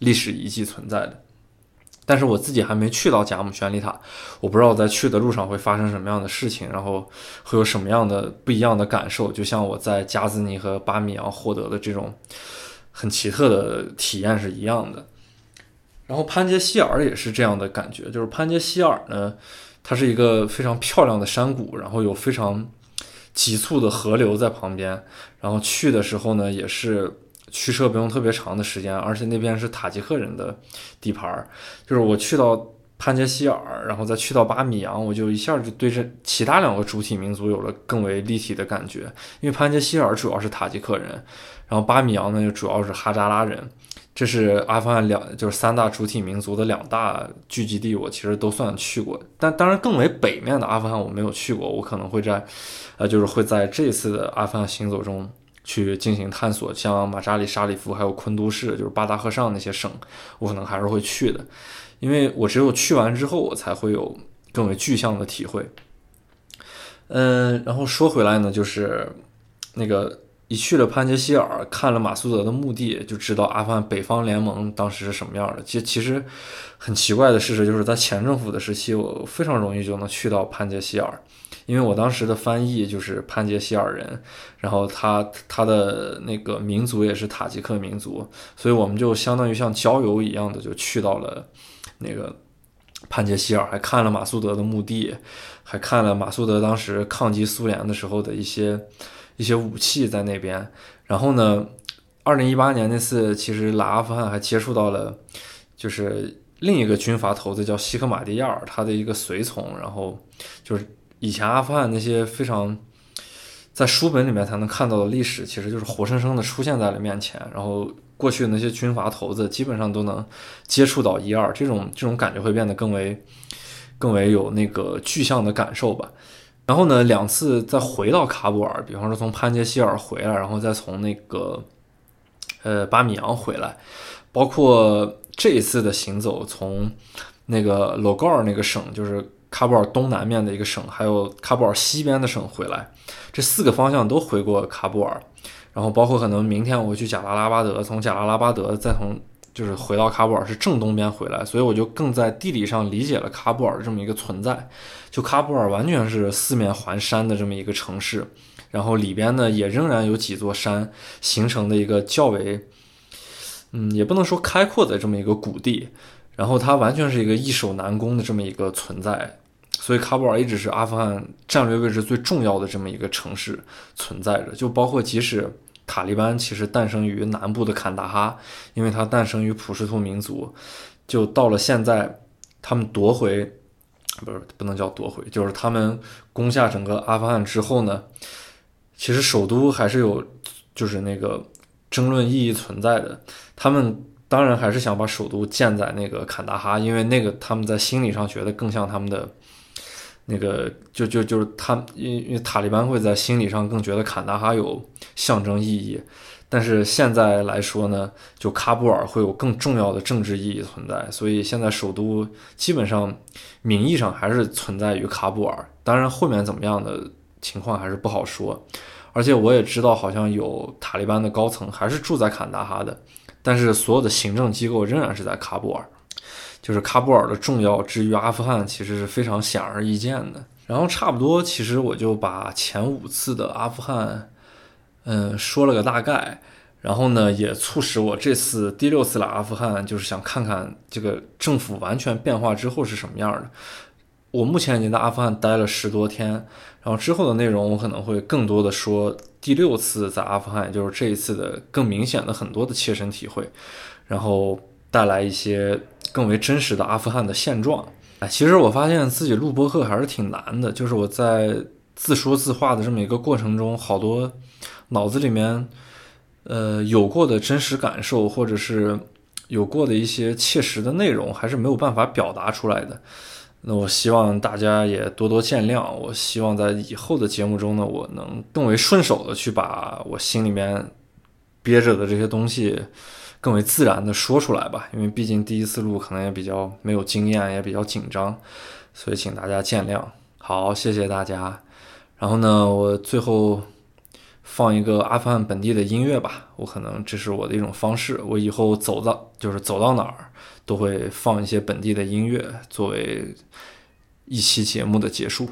历史遗迹存在的。但是我自己还没去到贾姆宣礼塔，我不知道在去的路上会发生什么样的事情，然后会有什么样的不一样的感受。就像我在加兹尼和巴米扬获得的这种。很奇特的体验是一样的，然后潘杰希尔也是这样的感觉，就是潘杰希尔呢，它是一个非常漂亮的山谷，然后有非常急促的河流在旁边，然后去的时候呢，也是驱车不用特别长的时间，而且那边是塔吉克人的地盘儿，就是我去到。潘杰希尔，然后再去到巴米扬，我就一下就对这其他两个主体民族有了更为立体的感觉。因为潘杰希尔主要是塔吉克人，然后巴米扬呢就主要是哈扎拉人，这是阿富汗两就是三大主体民族的两大聚集地，我其实都算去过。但当然，更为北面的阿富汗我没有去过，我可能会在，呃，就是会在这次的阿富汗行走中去进行探索，像马扎里、沙里夫还有昆都市，就是巴达赫尚那些省，我可能还是会去的。因为我只有去完之后，我才会有更为具象的体会。嗯，然后说回来呢，就是那个一去了潘杰希尔，看了马苏德的墓地，就知道阿富汗北方联盟当时是什么样的。其其实很奇怪的事实就是在前政府的时期，我非常容易就能去到潘杰希尔，因为我当时的翻译就是潘杰希尔人，然后他他的那个民族也是塔吉克民族，所以我们就相当于像郊游一样的就去到了。那个潘杰希尔还看了马苏德的墓地，还看了马苏德当时抗击苏联的时候的一些一些武器在那边。然后呢，二零一八年那次其实来阿富汗还接触到了，就是另一个军阀头子叫西克马蒂亚尔，他的一个随从。然后就是以前阿富汗那些非常在书本里面才能看到的历史，其实就是活生生的出现在了面前。然后。过去的那些军阀头子基本上都能接触到一二，这种这种感觉会变得更为更为有那个具象的感受吧。然后呢，两次再回到喀布尔，比方说从潘杰希尔回来，然后再从那个呃巴米扬回来，包括这一次的行走，从那个罗高尔那个省，就是喀布尔东南面的一个省，还有喀布尔西边的省回来，这四个方向都回过喀布尔。然后包括可能明天我会去贾拉拉巴德，从贾拉拉巴德再从就是回到喀布尔是正东边回来，所以我就更在地理上理解了喀布尔这么一个存在。就喀布尔完全是四面环山的这么一个城市，然后里边呢也仍然有几座山形成的一个较为，嗯，也不能说开阔的这么一个谷地，然后它完全是一个易守难攻的这么一个存在。所以喀布尔一直是阿富汗战略位置最重要的这么一个城市存在着，就包括即使。塔利班其实诞生于南部的坎大哈，因为它诞生于普什图民族，就到了现在，他们夺回，不是不能叫夺回，就是他们攻下整个阿富汗之后呢，其实首都还是有，就是那个争论意义存在的。他们当然还是想把首都建在那个坎大哈，因为那个他们在心理上觉得更像他们的那个，就就就是他，因因为塔利班会在心理上更觉得坎大哈有象征意义。但是现在来说呢，就喀布尔会有更重要的政治意义存在，所以现在首都基本上名义上还是存在于喀布尔。当然，后面怎么样的情况还是不好说。而且我也知道，好像有塔利班的高层还是住在坎大哈的，但是所有的行政机构仍然是在喀布尔。就是喀布尔的重要之于阿富汗，其实是非常显而易见的。然后差不多，其实我就把前五次的阿富汗。嗯，说了个大概，然后呢，也促使我这次第六次来阿富汗，就是想看看这个政府完全变化之后是什么样的。我目前已经在阿富汗待了十多天，然后之后的内容我可能会更多的说第六次在阿富汗，就是这一次的更明显的很多的切身体会，然后带来一些更为真实的阿富汗的现状。哎，其实我发现自己录播课还是挺难的，就是我在自说自话的这么一个过程中，好多。脑子里面，呃，有过的真实感受，或者是有过的一些切实的内容，还是没有办法表达出来的。那我希望大家也多多见谅。我希望在以后的节目中呢，我能更为顺手的去把我心里面憋着的这些东西，更为自然的说出来吧。因为毕竟第一次录，可能也比较没有经验，也比较紧张，所以请大家见谅。好，谢谢大家。然后呢，我最后。放一个阿富汗本地的音乐吧，我可能这是我的一种方式。我以后走到就是走到哪儿，都会放一些本地的音乐作为一期节目的结束。